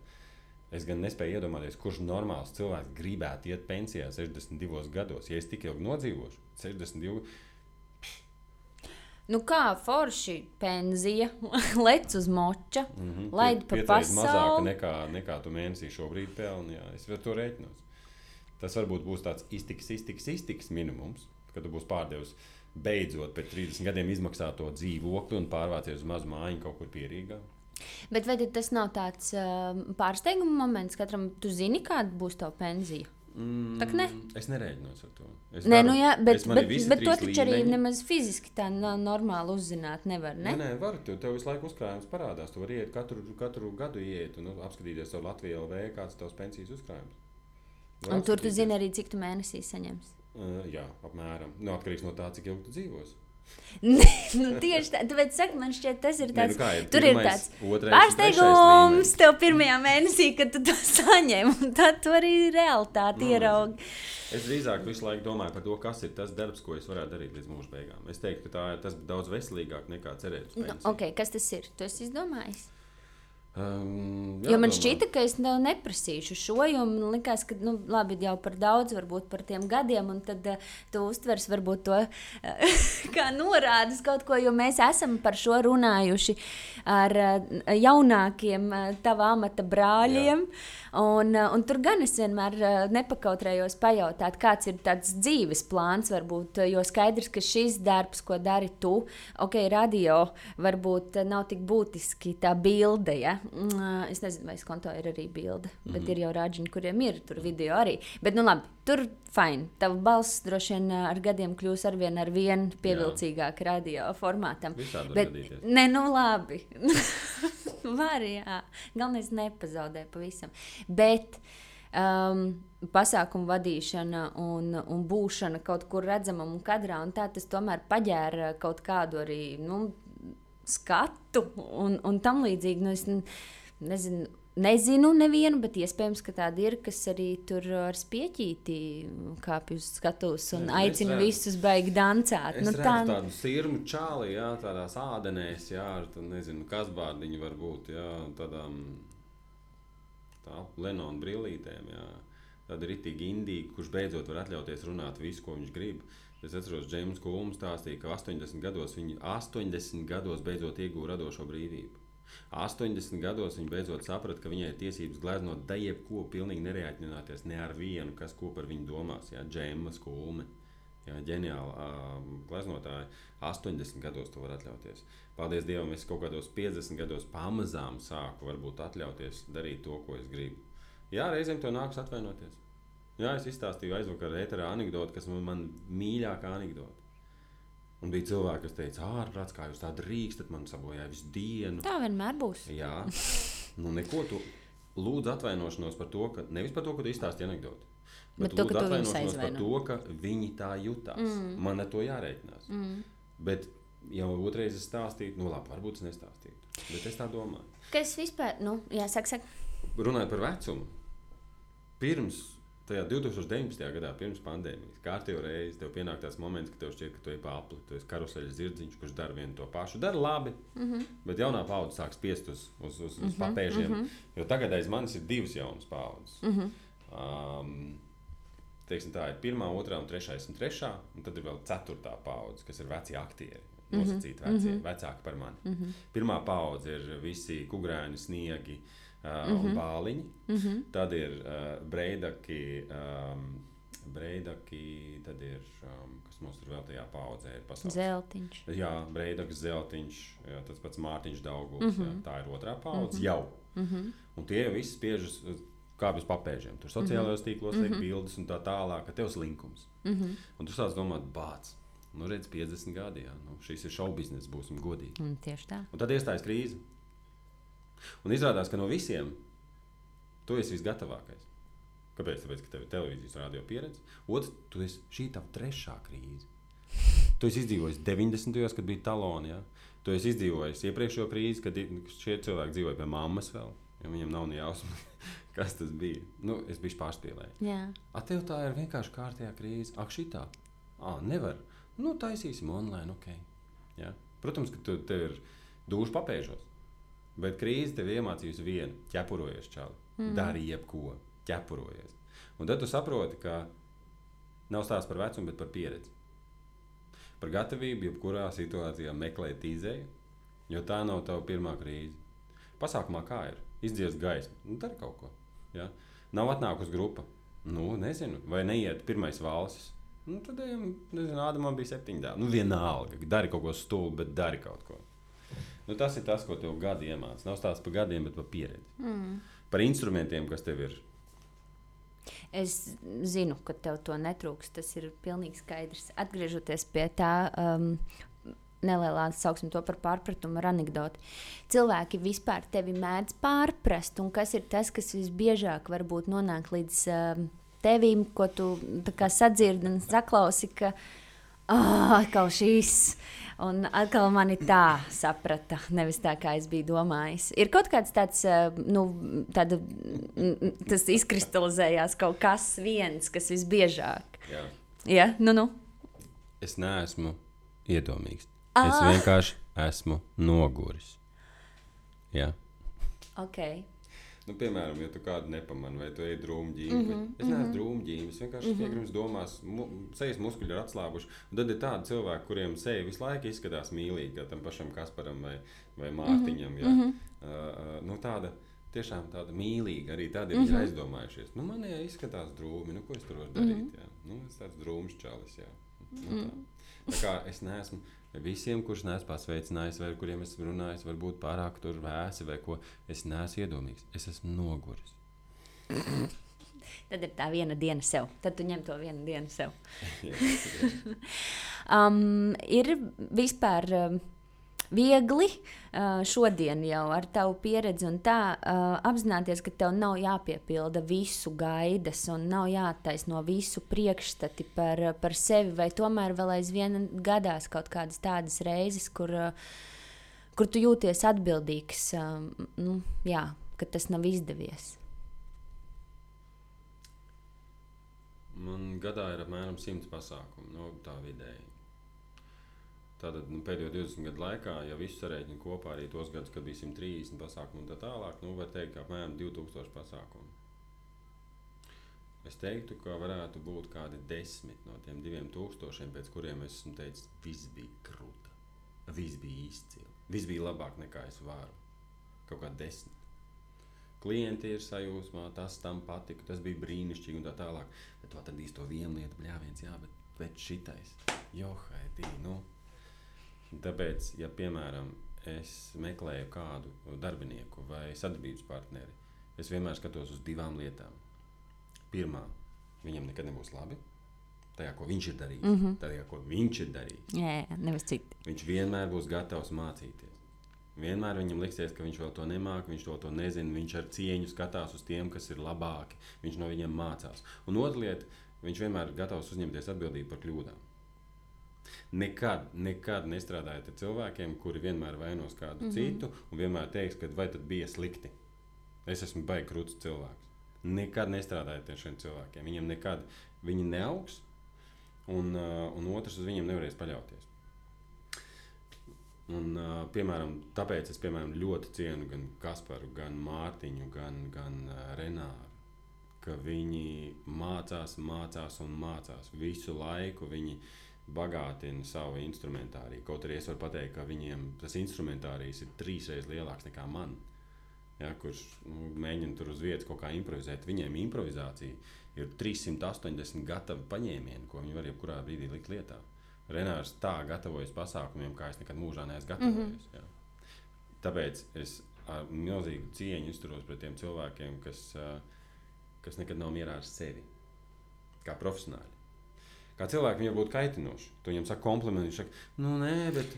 Es gan nespēju iedomāties, kurš normāls cilvēks gribētu iet pensijā 62 gados. Ja es tik ilgi nodzīvošu, 62, Nu kā forši pensija, lec uz moča, mm -hmm. laid pa piecreiz mazāk pasauli. nekā, nekā tu mēnesī šobrīd pelni. Jā, es varu to rēķināt. Tas varbūt būs tāds iztiks, iztiks, iztiks minimums, kad tu būsi pārdevis beidzot pēc 30 gadiem izmaksāto dzīvokli un pārvācies uz mazu mājiņu kaut kur pierīgā. Bet vai tas nav tāds uh, pārsteiguma moments katram? Tu zini, kāda būs tava pensija? Mm, Tak ne? Es nereiķinos ar to. Es Nē, daru- nu jā, bet, bet, bet to taču arī nemaz fiziski tā no, normāli uzzināt nevar. Ne? Nē, nē, var. Tev, tev visu laiku uzkrājums parādās. Tu vari iet katru, katru gadu, iet un nu, apskatīties savu Latviju LV, kāds ir tavs pensijas uzkrājums. Var Un tur tu zini arī, cik tu mēnesī saņemsi. Uh, jā, apmēram. Nu, atkarīgs no tā, cik ilgi tu dzīvosi. Nē, nu, tieši tā, tāpēc saka, man šķiet, tas ir Nē, tāds. nu kā ir tur ir pirmais, tāds otrais Pārsteigums tev pirmajā mēnesī, kad tu to saņem, un tad tu arī realitāti Nu, ieraugi. Es drīzāk visu laiku domāju par to, kas ir tas darbs, ko es varētu darīt līdz mūža beigām. Es teiktu, ka tā, tas būtu daudz veselīgāk nekā cerēt Nu, okay, kas tas ir? Tu esi izdomājis. Um, Jo man jādomā. šķita, ka es tev neprasīšu šo, jo man liekas, ka nu, labi, jau par daudz, varbūt par tiem gadiem, un tad uh, tu uztvers varbūt to uh, kā norādes kaut ko, jo mēs esam par šo runājuši ar uh, jaunākiem uh, tava amata brāļiem. Un, uh, un tur gan es vienmēr uh, nepakautrējos pajautāt, kāds ir tāds dzīves plāns, varbūt, uh, jo skaidrs, ka šis darbs, ko dari tu, ok, radio, varbūt nav tik būtiski tā bilde. Ja? Mm, Es nezinu, vai skonto ir arī bilde, bet mm. ir jau rāģiņi, kuriem ir tur video arī. Bet, nu labi, tur fine. Tava balss droši vien uh, ar gadiem kļūs ar vien, ar vien pievilcīgāk radio formātam. Visādi Bet, nē, nu labi. Var, jā. Galvenais nepazaudē pavisam. Bet um, pasākumu vadīšana un, un būšana kaut kur redzamam un kadrā, un tā tas tomēr paģēra kaut kādu arī nu, skatu un, un tam līdzīgi. Nu, es nezinu, nezinu nevienu, bet iespējams, ka tāda ir, kas arī tur ar spieķīti kāpj uz skatuves un es aicina redzu. visus baigi dancāt. Es Nu, tā, redzu tādu sirmu čāli, jā, tādās ādenēs, jā, ar tā, nezinu, kas bārdiņi var būt, jā, tādām tā, Lenona brillītēm, jā. Tāda ritīgi indīga, kurš beidzot var atļauties runāt visu, ko viņš grib. Es atceros, Džeims Kulms stāstīja, ka 80 gados viņi 80 gados beidzot ieguva radošo brīvību. 80 gados viņa beidzot saprata, ka viņai ir tiesības gleznot da jebko, pilnīgi nereaģināties ne ar vienu, kas ko par viņu domās. Jā, Džeimas Kulme. Jā, ģeniāli uh, gleznotāji. 80 gados to var atļauties. Paldies Dievam, es kaut kādos 50 gados pamazām sāku varbūt atļauties darīt to, ko es gribu. Jā, reizēm to nāks atvainoties. Jā, es izstāstīju aizvakar ēterā anekdoti, kas man, man mīļākā anekdote. Un bija cilvēki, kas teica, ārprāts, kā jūs tā drīkstat, man sabojāja visu dienu. Tā vienmēr būs. Jā, nu neko tu lūdzu atvainošanos par to, ka nevis par to, ka tu izstāstīji anekdoti. Bet, Bet to, ka atvainošanos par to, ka viņi tā jutās. Mm. Man ar to jārēķinās. Mm. Bet jau otrreiz es stāstīju, nu labi, varbūt es nestāstītu. Bet es tā domāju. Kas vispār, nu, jā, saka, saka. Runājot par vecumu, pirms tajā 2019. gadā, pirms pandēmijas, kārtībā reizē tev pienāk tas moments, kad tev šķiet, ka tu esi pāri, tu esi karuseļa zirdziņš, kurš dara vienu to pašu. Dara labi, mm Mhm. -hmm. bet jaunā paudze sāk spiest uz, uz, uz, uz papēžiem. Mm -hmm. Jo tagad aiz manis ir divas jaunas paudzes. Mm -hmm. um, teiksim, tā ir pirmā, otrā un trešā, un trešā, un tad ir vēl ceturtā paudze, kas ir veci aktieri. Nosacīti veci, mm -hmm. vecāki par mani. Mm -hmm. Pirmā paudze ir visi kukurēni, sniegi uh, mm -hmm. un bāliņi. Mm -hmm. Tad ir uh, breidaki, um, breidaki, tad ir, um, kas mums tur vēl tajā paudzē ir pasaules. Zeltiņš. Jā, Breidaks, Zeltiņš, jā, tas pats Mārtiņš Dauguls. Mm -hmm. jā, tā ir otrā paudze mm -hmm. jau. Mm -hmm. Un tie visi spiežas uz kāpjus papēžiem. Tur sociālajos tīklos mm -hmm. liek bildes un tā tālāk, ka tev slinkums. Mm -hmm. Un tu sāc domāt, bāc, nu redz 50 gadi, jā, nu šis ir šau bizness, būsim godīgi. Un tieši tā. Un tad iestājas krīze. Un izrādās, ka no visiem tu esi visgatavākais. Kāpēc? Tāpēc, ka tev ir televīzijas rādio pieredze. Otrs, tu esi šī tava trešā krīze. Tu esi izdzīvojis 90. gados, kad bija taloni. Ja? Tu esi izdzīvojis iepriekšējo krīzi, kad šie cilvēki dzīvoja pie mammas vēl. Ja viņiem nav jausmas, kas tas bija. Nu, es biju pārspīlējis. Jā. A, tev tā ir vienkārši kārtējā krīze. Ak, šī tā. Ah, nevar. Nu, taisīsim online, ok. Ja? Protams, ka tu, tev ir dūši papēžos. Bet krīze tev iemācījusi vienu - ķepurojies, čāli. Mm. Dari jebko, ķepurojies. Un tad tu saproti, ka nav stāsts par vecumu, bet par pieredzi. Par gatavību, jebkurā situācijā meklēt izēju, jo tā nav tava pirmā krīze. Pasākumā kā ir? Izdzies gaismu, nu, dari kaut ko. Ja? Nav atnākusi grupa. Nu, nezinu, vai neiet pirmais valsis. Nu, tad, ejam, nezinu, Ādamam bija septiņi dēli. Nu, vienalga, dari kaut ko stulbu, bet dari kaut ko. Nu, tas ir tas, ko tev gadi iemācīja. Nav stāsts par gadiem, bet par pieredzi. Mm. Par instrumentiem, kas tev ir. Es zinu, ka tev to netrūks. Tas ir pilnīgi skaidrs. Atgriežoties pie tā, um, nelielā sauksim to par pārpratumu ar anekdoti. Cilvēki vispār tevi mēdz pārprast, un kas ir tas, kas visbiežāk varbūt nonāk līdz um, tevim, ko tu sadzirdi un saklausi, ka ah, atkal šīs. Un atkal man ir tā saprata, nevis tā, kā es biju domājis. Ir kaut kāds tāds, uh, nu, tāda, tas izkristalizējās kaut kas viens, kas visbiežāk. Jā. Ja? Nu, nu. Es neesmu iedomīgs. Ah. Es vienkārši esmu noguris. Jā. Okay. Nu, piemēram, ja tu kādu nepamani, vai tu ej drūmģīmi, mm -hmm, es neesmu mm -hmm. drūmģīmi, es vienkārši mm -hmm. iegrims domās, mu, sejas muskuļi ir atslābuši. Un tad ir tādi cilvēki, kuriem seja visu laiku izskatās mīlīgi, kā tam pašam Kasparam vai, vai Mārtiņam. Jā. Mm -hmm. uh, nu, tāda, tiešām tāda mīlīga, arī tādi mm -hmm. ir aizdomājušies. Nu, man jau izskatās drūmi, nu, ko es tur varu darīt? Mm -hmm. Jā. Nu, es tāds drūms čalis, jā. Nu, tā. tā kā es neesmu visiem, kurus neesmu pasveicinājis, vai kuriem esmu runājis, varbūt pārāk tur vēsi vai ko. Es neesmu iedomīgs, es esmu noguris. Tad ir tā viena diena sev. Tad tu ņem to vienu dienu sev. Um, ir vispār um, viegli šodien jau ar tavu pieredzi un tā apzināties, ka tev nav jāpiepilda visu gaidas un nav jāattaisno visu priekšstati par, par sevi, vai tomēr vēl aizvien gadās kaut kādas tādas reizes, kur, kur tu jūties atbildīgs, nu, jā, ka tas nav izdevies. Man gadā ir apmēram 100 pasākumu, nu, tā vidēji. Tātad nu, pēdējo 20 gadu laikā, ja visu sarēķinu kopā, arī tos gadus, kad bija 130 pasākumu un tā tālāk, nu, var teikt, ka apmēram 2000 pasākumu. Es teiktu, ka varētu būt kādi desmit no tiem 2000, pēc kuriem es esmu teicis, viss bija krūta, viss bija izcili, viss bija labāk nekā es varu. Kaut kā desmit. Klienti ir sajūsmā, tas tam patika, tas bija brīnišķīgi un tā tālāk. Bet tu atradīsi to vienu lietu, bļāviens, jā, bet, bet šitais, johaidī, nu. Tāpēc, ja piemēram es meklēju kādu darbinieku vai sadarbības partneri, es vienmēr skatos uz divām lietām. Pirmā, viņam nekad nebūs labi. Tajā, ko viņš ir darījis, mm -hmm. tajā, ko viņš ir darījis. Jā, jā, nevis citi. Viņš vienmēr būs gatavs mācīties. Vienmēr viņam liksies, ka viņš vēl to nemāca, viņš to, to nezina. Viņš ar cieņu skatās uz tiem, kas ir labāki. Viņš no viņiem mācās. Un otra lieta, viņš vienmēr ir gatavs uzņemties atbildību par kļūdām. Nekad, nekad nestrādājiet ar cilvēkiem, kuri vienmēr vainos kādu mm -hmm. citu un vienmēr teiks, ka vai tad bija slikti. Es esmu baigts krūts cilvēks. Nekad nestrādājiet ar šiem cilvēkiem. Viņiem nekad viņi neaugs, un, uh, un otrs uz viņiem nevarēs paļauties. Un, uh, piemēram, tāpēc es piemēram, ļoti cienu gan Kasparu, gan Mārtiņu, gan, gan uh, Renāru. Ka viņi mācās, mācās un mācās. Visu laiku viņi bagātina savu instrumentāriju. Kaut arī es varu pateikt, ka viņiem tas instrumentārijs ir trīsreiz lielāks nekā man. Ja, kurš nu, mēģina tur uz vietas kaut kā improvizēt. Viņiem improvizācija ir 380 gatavi paņēmieni, ko viņi var jebkurā brīdī likt lietā. Renārs tā gatavojas pasākumiem, kā es nekad mūžā neesmu gatavojies. Mm -hmm. ja. Tāpēc es ar milzīgu cieņu izturos pret tiem cilvēkiem, kas, kas nekad nav mierā ar sevi, kā profesionāļi. Kā cilvēki viņam būtu kaitinoši. Tu viņam saka komplimentu, viņš saka, nu nē, bet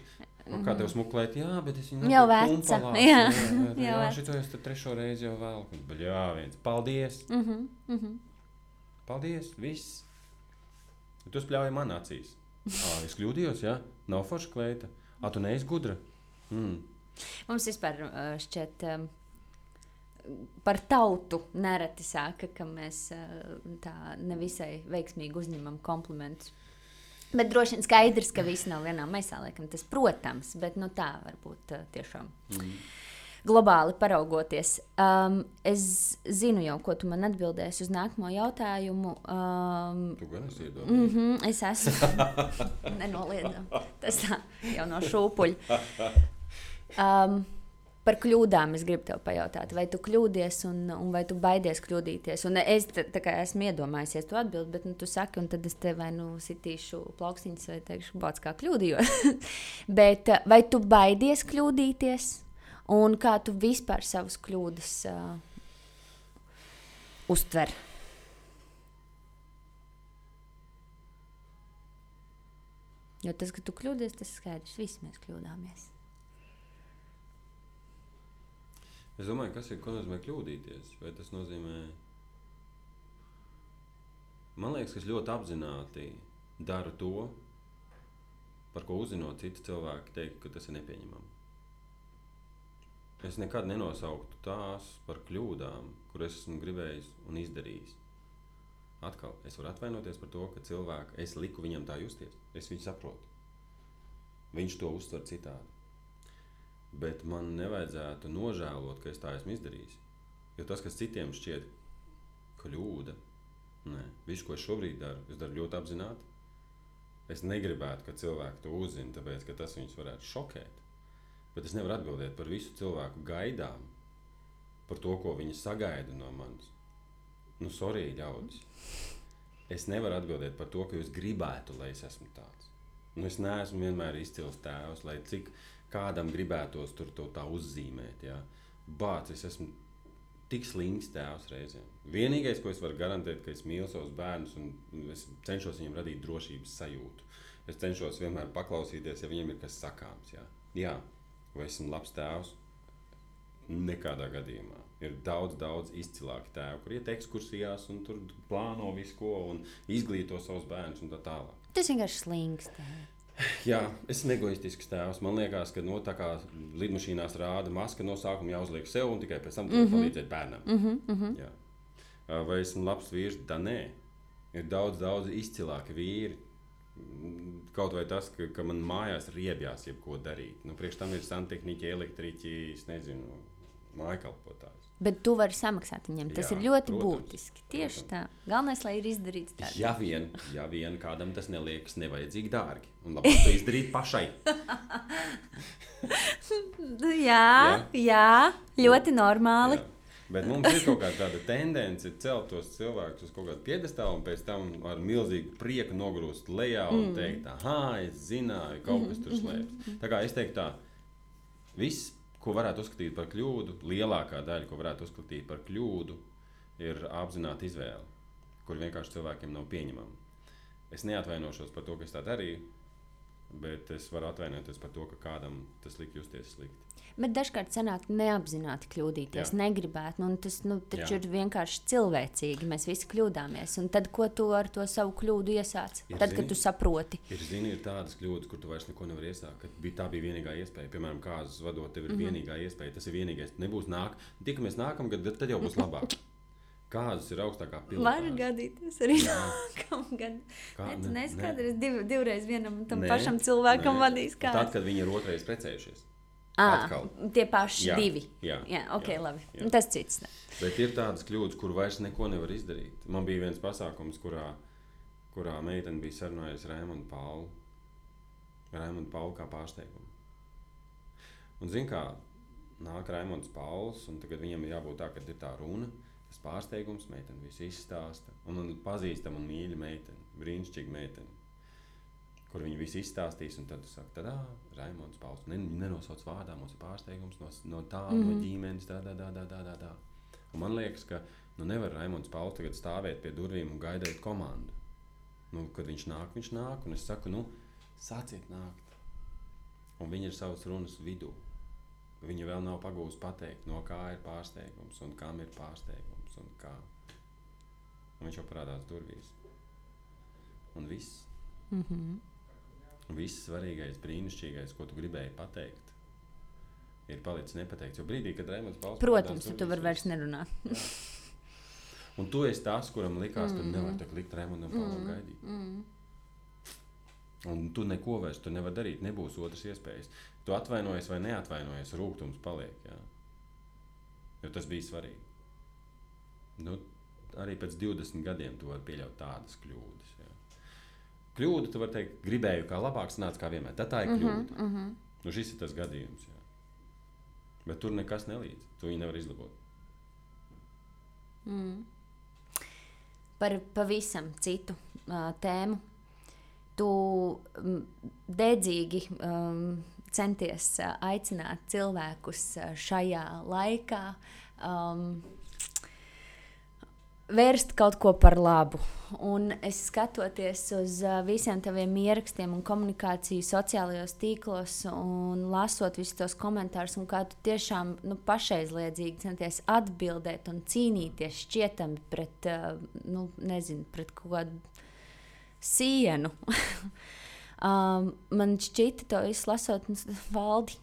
nu, kā tev smuklēt, jā, bet es viņu Jau kumpalās, Jā, jā, jā, jau šito es trešo reizi jau vēl. Bet jā, viens, paldies, Mm -hmm, mm -hmm. paldies, viss. Tu spļauji man acīs. Ā, es kļūdījos, jā, nav forša kleita. Ā, tu neesi gudra. Mm. Mums vispār šķiet, um, par tautu nereti saka, ka mēs uh, tā nevisai veiksmīgi uzņemam komplimentus. Bet droši vien skaidrs, ka viss nav vienā maisā, laikam tas, protams, bet nu, tā var būt uh, tiešām. Mm. Globāli paraugoties, um, es zinu jau, ko tu man atbildēsi uz nākamo jautājumu. Um, Tu gan esi Mm iedomājies. -hmm, es esmu nenoliedzami. Tas tā jau no šūpuļa. Um, par kļūdām es gribu tev pajautāt, vai tu kļūdies un, un vai tu baidies kļūdīties. Un es kā esmu iedomājies, to atbildēt, bet nu, tu saki, un tad es te vai nu sitīšu plaukstīņus vai teikšu, bāc, kā kļūdījos. bet uh, vai tu baidies kļūdīties? Un kā tu vispār savas kļūdas uh, uztver? Jo tas, ka tu kļūdies, tas skaidrs. Visi mēs kļūdāmies. Es domāju, kas ir, ko nozīmē kļūdīties. Vai tas nozīmē, man liekas, ka es ļoti apzināti daru to, par ko uzzinot citu cilvēku, teikt, ka tas ir nepieņemami. Es nekad nenosauktu tās par kļūdām, kuras esmu gribējis un izdarījis. Atkal es varu atvainoties par to, ka cilvēku es liku viņam tā justies. Es viņu saprotu. Viņš to uztver citādi. Bet man nevajadzētu nožēlot, ka es tā esmu izdarījis. Jo tas, kas citiem šķiet kļūda, nē, viss, ko es šobrīd daru, es daru ļoti apzināti. Es negribētu, ka cilvēki to uzzina, tāpēc ka tas viņus varētu šokēt. Bet es nevaru atbildēt par visu cilvēku gaidām, par to, ko viņi sagaida no manis. Nu, sorry, ļaudis. Es nevaru atbildēt par to, ka jūs gribētu, lai es esmu tāds. Nu, es neesmu vienmēr izcils tēvs, lai cik kādam gribētos tur to tā uzzīmēt. Ja? Bācis, es esmu tik slings tēvs reizēm. Vienīgais, ko es varu garantēt, ka es mīlu savus bērnus un es cenšos viņiem radīt drošības sajūtu. Es cenšos vienmēr paklausīties, ja viņiem ir kas sakāms. Ja? Jā, vai esmu labs tēvs? Nekādā gadījumā. Ir daudz, daudz izcilāki tēvi, kur iet ekskursijās un tur plāno visu ko un izglīto savus bērnus un tā tālāk. Tas vienkārši slings. tev. Jā, es esmu egoistisks tēvs. Man liekas, ka no tā kā lidmašīnās rāda maska no sākuma jāuzliek sev un tikai pēc tam mm -hmm. palīdzēt bērnam. Mm -hmm, mm -hmm. Jā. Vai esmu labs vīrs? Tā nē. Ir daudz, daudz izcilāki vīri. Kaut vai tas, ka, ka man mājās riebjās jebko darīt. Nu, priekš tam ir santehniķi, elektriķi, es nezinu, mājkalpotājs. Bet tu vari samaksāt viņiem. Tas Jā, ir ļoti protams, būtiski. Tieši tā. Galvenais, lai ir izdarīts tā. Ja vien, ja vien kādam tas neliekas nevajadzīgi dārgi, un labāk to izdarīt pašai. Jā, jā, ļoti normāli. Jā. Bet mums ir kaut kāda tendence celt tos cilvēkus uz kaut kādu piedestālu un pēc tam ar milzīgu prieku nogrūst lejā un mm. teikt, ah, es zināju, kaut kas tur slēpjas. Tā kā es teiktu, tā, viss, ko varētu uzskatīt par kļūdu, lielākā daļa, ko varētu uzskatīt par kļūdu, ir apzināta izvēle. kur vienkārši cilvēkiem nav pieņemama. Es neatvainošos par to, ka es tā darīju, bet es varu atvainoties par to, ka kādam tas lika justies slikti. Bet dažkārt sanāk neapzināti kļūdīties, Jā. negribēt. Nu, tas nu, taču Jā. ir vienkārši cilvēcīgi. Mēs visi kļūdāmies. Un tad, ko tu ar to savu kļūdu iesāci? Ir, Tad, zini- kad tu saproti, Ir, zini, ir tādas kļūdas, kur tu vairs neko nevari iesākt. Bija, tā bija vienīgā iespēja. Piemēram, kāzas vadot, tev ir mm. -hmm. vienīgā iespēja. Tas ir vienīgais. Nebūs nāk, tikamies nākamgad, tad jau būs labāk. Kāzas ir augstākā var pilsēta. gadīties arī nākamgad. Nē, ne. kādreiz div, divreiz vienam un tam Nē, pašam cilvēkam nē. vadījis Tad, kāds. kad viņi ir otrreiz precējušies. Atkal. tie paši Jā, divi. jā, jā ok, jā, labi. jā. Tas cits. ne. Bet ir tādas kļūdas, kur vairs neko nevar izdarīt. Man bija viens pasākums, kurā, kurā meitene bija sarunājusi Raimondu Paulu. Raimondu Paulu kā pārsteigumu. Un zini, kā nāk Raimonds Pauls, un tagad viņam ir jābūt tā, ka ir tā runa. Tas pārsteigums, meitene visu izstāsta. Un man pazīstama un mīļa meitene, brīnišķīga meitene. Kur viņi visi izstāstīs, un tad saka, tā, Raimonds Pauls. Ne, nenosauc vārdā, mums ir pārsteigums no, no tā, mm no ģimenes, tā, tā, tā, tā, tā, tā. Un man liekas, ka nu, nevar Raimons Pauls tagad stāvēt pie durvīm un gaidīt komandu. Nu, kad viņš nāk, viņš nāk, un es saku, nu, sāciet nākt. Un viņi ir savas runas vidū. Viņa vēl nav pagūst pateikt, no kā ir pārsteigums un kam ir pārsteigums un kā. Un viņš jau parādās durvīs. Un viss. Mm -hmm. Viss svarīgais, brīnišķīgais, ko tu gribēji pateikt, ir palicis nepateikts. Jo brīdī, kad Raimons Pauls Protams, tu vari vairs nerunāt. Un tu esi tas, kuram likās, ka Mhm. nevar tā likt Raimondam Paulam gaidīt. Mm. Un tu neko vairs tu nevari darīt, nebūs otras iespējas. Tu atvainojies vai neatvainojies, rūkums paliek. Jā. Jo tas bija svarīgi. Nu, arī pēc 20 gadiem tu vari pieļaut tādas kļūdas. Jā. Kļūda, tu vari teikt, gribēju kā labāk, sanāca kā vienmēr. Tad tā ir kļūda. Mm -hmm. Nu, šis ir tas gadījums. Jā. Bet tur nekas nelīdz. Tu viņu nevar izlabot. Mm. Par pavisam citu uh, tēmu. Tu um, dedzīgi um, centies uh, aicināt cilvēkus uh, šajā laikā um, vērst kaut ko par labu. Un es skatoties uz visiem taviem ierakstiem un komunikāciju sociālajos tīklos, un lasot visus tos komentārus, un kā tu tiešām nu, pašaizliedzīgi centies atbildēt un cīnīties šķietami pret, nu, nezinu, pret kaut kādu sienu. um, man šķita, to visu lasot, valdi.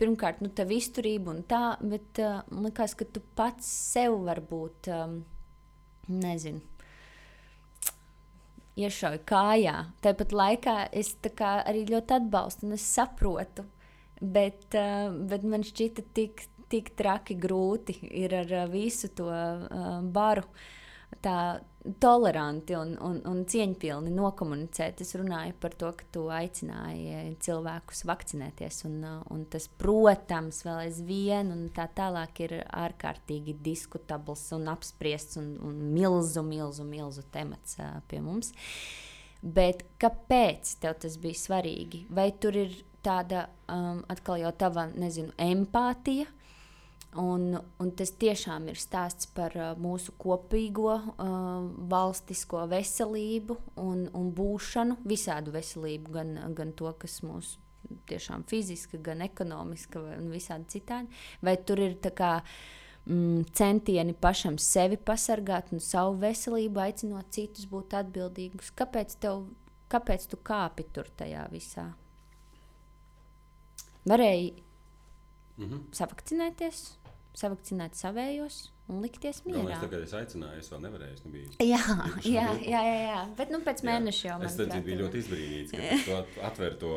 Pirmkārt, nu, tā izturība un tā, bet uh, man liekas, ka tu pats sev varbūt. Um, nezinu, iešauju kājā. Tāpat laikā es tā arī ļoti atbalstu un es saprotu, bet, uh, bet man šķita tik, tik traki grūti ir ar uh, visu to uh, baru. Tā toleranti un, un, un cieņpilni nokomunicēt. Es runāju par to, ka tu aicināji cilvēkus vakcinēties. Un, uh, un tas, protams, vēl aizvien un tā tālāk ir ārkārtīgi diskutabls un apspriests un, un milzu, milzu, milzu temats uh, pie mums. Bet kāpēc tev tas bija svarīgi? Vai tur ir tāda um, atkal jau tava, nezinu, empātija? Un, un tas tiešām ir stāsts par uh, mūsu kopīgo uh, valstisko veselību un, un būšanu, visādu veselību, gan, gan to, kas mūsu tiešām fiziski, gan ekonomiski, un visādi citādi. Vai tur ir tā kā mm, centieni pašam sevi pasargāt un savu veselību, aicinot citus būt atbildīgus? Kāpēc, tev, kāpēc tu kāpi tur tajā visā? Varēja Mhm. savakcinēties, savakcinēt savējos un likties Galvenais, mierā. tagad es aicināju, es vēl nevarēju. Es nebiju. Jā, jā, jā, jā, jā. Bet nu, pēc Jā. mēneša jau Es tad biju ļoti izbrīnīts, ka tu at- atver to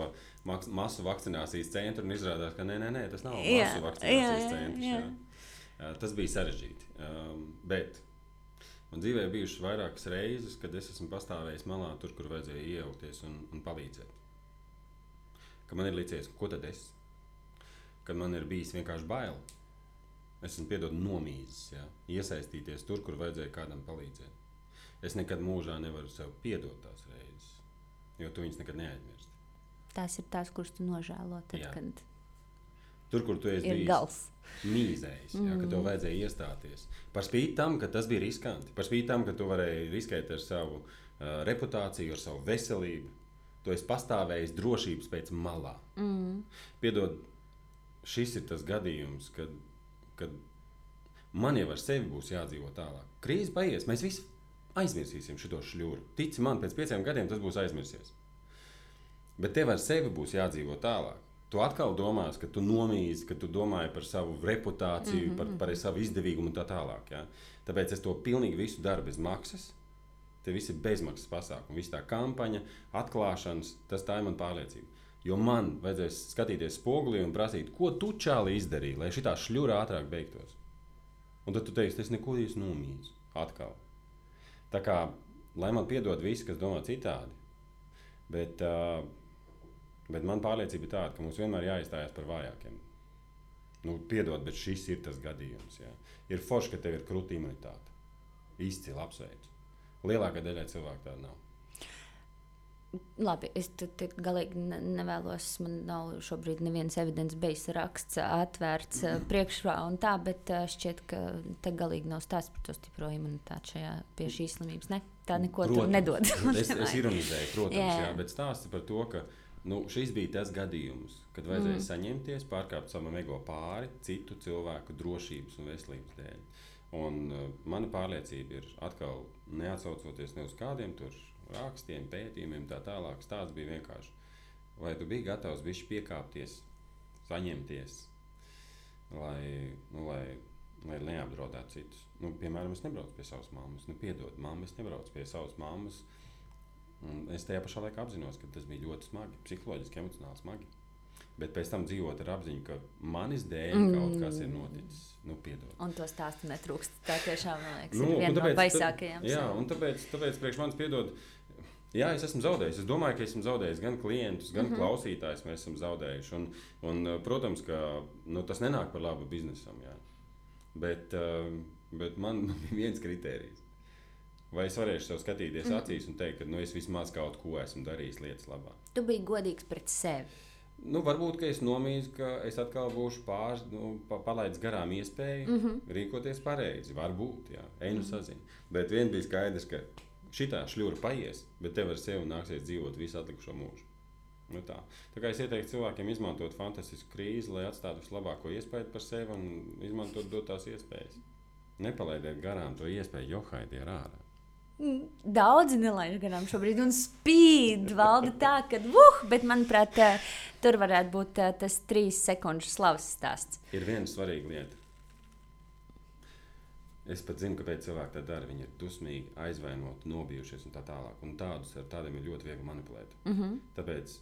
masu vakcinācijas centru un izrādās, ka nē, nē, nē tas nav Jā, masu jā, vakcinācijas jā, centrs. jā. Jā. Jā, Tas bija sarežģīti. Um, bet man dzīvē bijušas vairākas reizes, kad es esmu pastāvējis malā, tur, kur vajadzēja iejaukties un, un palīdzēt. Kad man ir licies, ko tad es? Kad man ir bijis vienkārši bail. Es esmu piedod nomīzis, ja? iesaistīties tur, kur vajadzēja kādam palīdzēt. Es nekad mūžā nevaru sev piedot tās reizes, jo tu viņas nekad neaizmirsti. Tās ir tās, kuras tu nožēlo. Tad, Jā. kad... Tur, kur tu esi bijis gals. mīzējis, mm. ja, ka tev Mhm. vajadzēja iestāties. Par spīti tam, ka tas bija riskanti, par spīti tam, ka tu varēji riskēt ar savu uh, reputāciju, ar savu veselību, tu esi pastāvējis drošības pēc malā. Mm. Piedod, šis ir tas gadījums, kad, kad man jau ar sevi būs jādzīvo tālāk. Krīze paies, mēs visi aizmirsīsim šo šļūru. Tici man, pēc pieciem gadiem tas būs aizmirsies. Bet tev ar sevi būs jādzīvo tālāk. Tu atkal domās, ka tu nomīzi, ka tu domāji par savu reputāciju, mm -hmm. par, par savu izdevīgumu un tā tālāk. Ja? Tāpēc es to pilnīgi visu daru bez maksas. Te viss ir bezmaksas pasākumi, visa tā kampaņa, atklāšanas, tas tā ir mana pārliecība. Jo man vajadzēs skatīties spogulī un prasīt, ko tu čāli izdarīji, lai šī šļūra ātrāk beigtos. Un tad tu teiksi, es neko īsti nomīzu. Atkal. Tā kā, lai man piedod visi, kas domā citādi, bet, uh, bet man pārliecība ir tāda, ka mums vienmēr jāizstājas par vājākiem. Nu, piedod, bet šis ir tas gadījums. Jā. Ir forši, ka tev ir krūta imunitāte. Izcili apsveicu. Lielākā daļa cilvēku tāda nav. Labi, es te, galīgi ne, nevēlos. Man nav šobrīd nevienas evidences beigas raksts atvērts uh, priekšā un tā, bet uh, šķiet, ka te galīgi nav stāsts par to stipro imunitāti šajā pie šīs slimības. Ne, tā neko tur nedod. es, es ironizēju, protams, jā. Jā, bet stāsti par to, ka nu, šis bija tas gadījums, kad vajadzēja mm. saņemties, pārkāpt savam ego pāri citu cilvēku drošības un veselības dēļ. Un, uh, mana pārliecība ir atkal neatsaucoties ne uz kādiem tur rakstiem, pētījumiem, tā tālāk. Stāsts bija vienkārši, vai tu biji gatavs bišķi piekāpties, saņemties, lai, nu, lai, lai neapdraudētu citus. Nu, piemēram, es nebraucu pie savas mammas, nu, piedod, mamma, es nebraucu pie savas mammas. Un es tajā pašā laikā apzinos, ka tas bija ļoti smagi, psiholoģiski, emocionāli smagi. Bet pēc tam dzīvot ar apziņu, ka manis dēļ Mm. kaut kas ir noticis. Nu, piedod. Un to stāstu netrūkst. Tā tiešām man liekas, Nu, ir viena no baisākajām. Jā, un tāpēc, tāpēc priekš manis piedod. Jā, es esmu zaudējis. Es domāju, ka esmu zaudējis gan klientus, gan mm. -hmm. klausītājus. Mēs esam zaudējuši. Un, un, uh, protams, ka nu, tas nenāk par labu biznesam. Jā. Bet, uh, bet man bija viens kriterijs. Vai es varēšu sev skatīties mm. -hmm. acīs un teikt, ka nu, es vismaz kaut ko esmu darījis lietas labā? Tu biji godīgs pret sevi. Nu, varbūt es nomīzu, ka es atkal būšu pār, nu, pa, palaidis garām iespēju mm. -hmm. rīkoties pareizi. Varbūt, jā, eju nu sazinu. Bet viens bija skaidrs, ka šī šļūra paies, bet tev ar sevi nāksies dzīvot visu atlikušo mūžu. Nu tā. tā kā es ieteiktu cilvēkiem izmantot fantastisku krīzi, lai atstātu vislabāko iespēju par sevi un izmantot dotās iespējas. Nepalaidiet garām to iespēju, jo haidiet ārā. Mm, Daudzi nelaiž garām šobrīd, un spīd valda tā, ka, uh, bet manuprāt, eh, tur varētu būt eh, tas trīs sekundžu slavas stāsts. Ir viena svarīga lieta. Es pat zinu, kāpēc cilvēki tā dara. Viņi ir dusmīgi, aizvainoti, nobijušies un tā tālāk. Un tādus ar tādiem ir ļoti viegli manipulēt. Mm -hmm. Tāpēc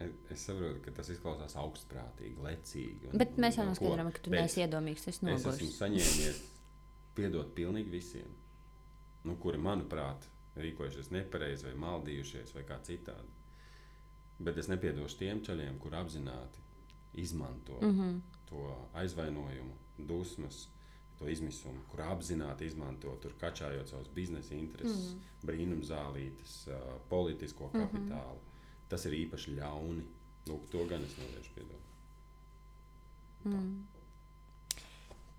es, es saprotu, ka tas izklausās augstprātīgi, lecīgi. un- Bet mēs jau noskaidrojām, ka tu neesi iedomīgs. Es Es esmu saņēmies piedot pilnīgi visiem, nu, kuri, manuprāt, rīkojušies nepareizi vai maldījušies vai kā citādi. Bet es nepiedošu tiem ceļiem, kur apzināti izmanto mm. -hmm. to aizvainojumu, dusmas, to izmisumu, kur apzināti izmanto tur kačājot savus biznesa intereses, mm -hmm. brīnumzālītes, uh, politisko kapitālu. Mm -hmm. Tas ir īpaši ļauni. Lūk, to gan es neliešu piedot. Mm.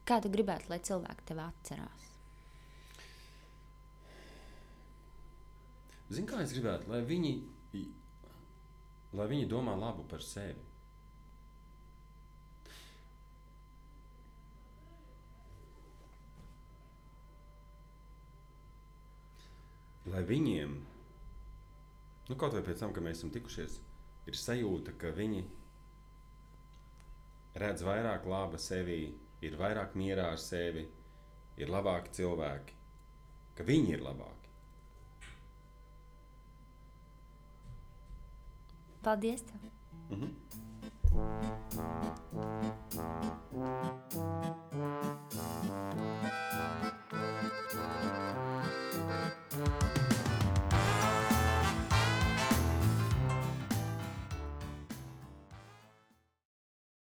Kā tu gribētu, lai cilvēki tevi atcerās? Zini, kā es gribētu, lai viņi, lai viņi domā labu par sevi. lai viņiem, nu, kaut vai pēc tam, kad mēs esam tikušies, ir sajūta, ka viņi redz vairāk laba sevi, ir vairāk mierā ar sevi, ir labāki cilvēki, ka viņi ir labāki. Paldies! Tev. Mhm. Mm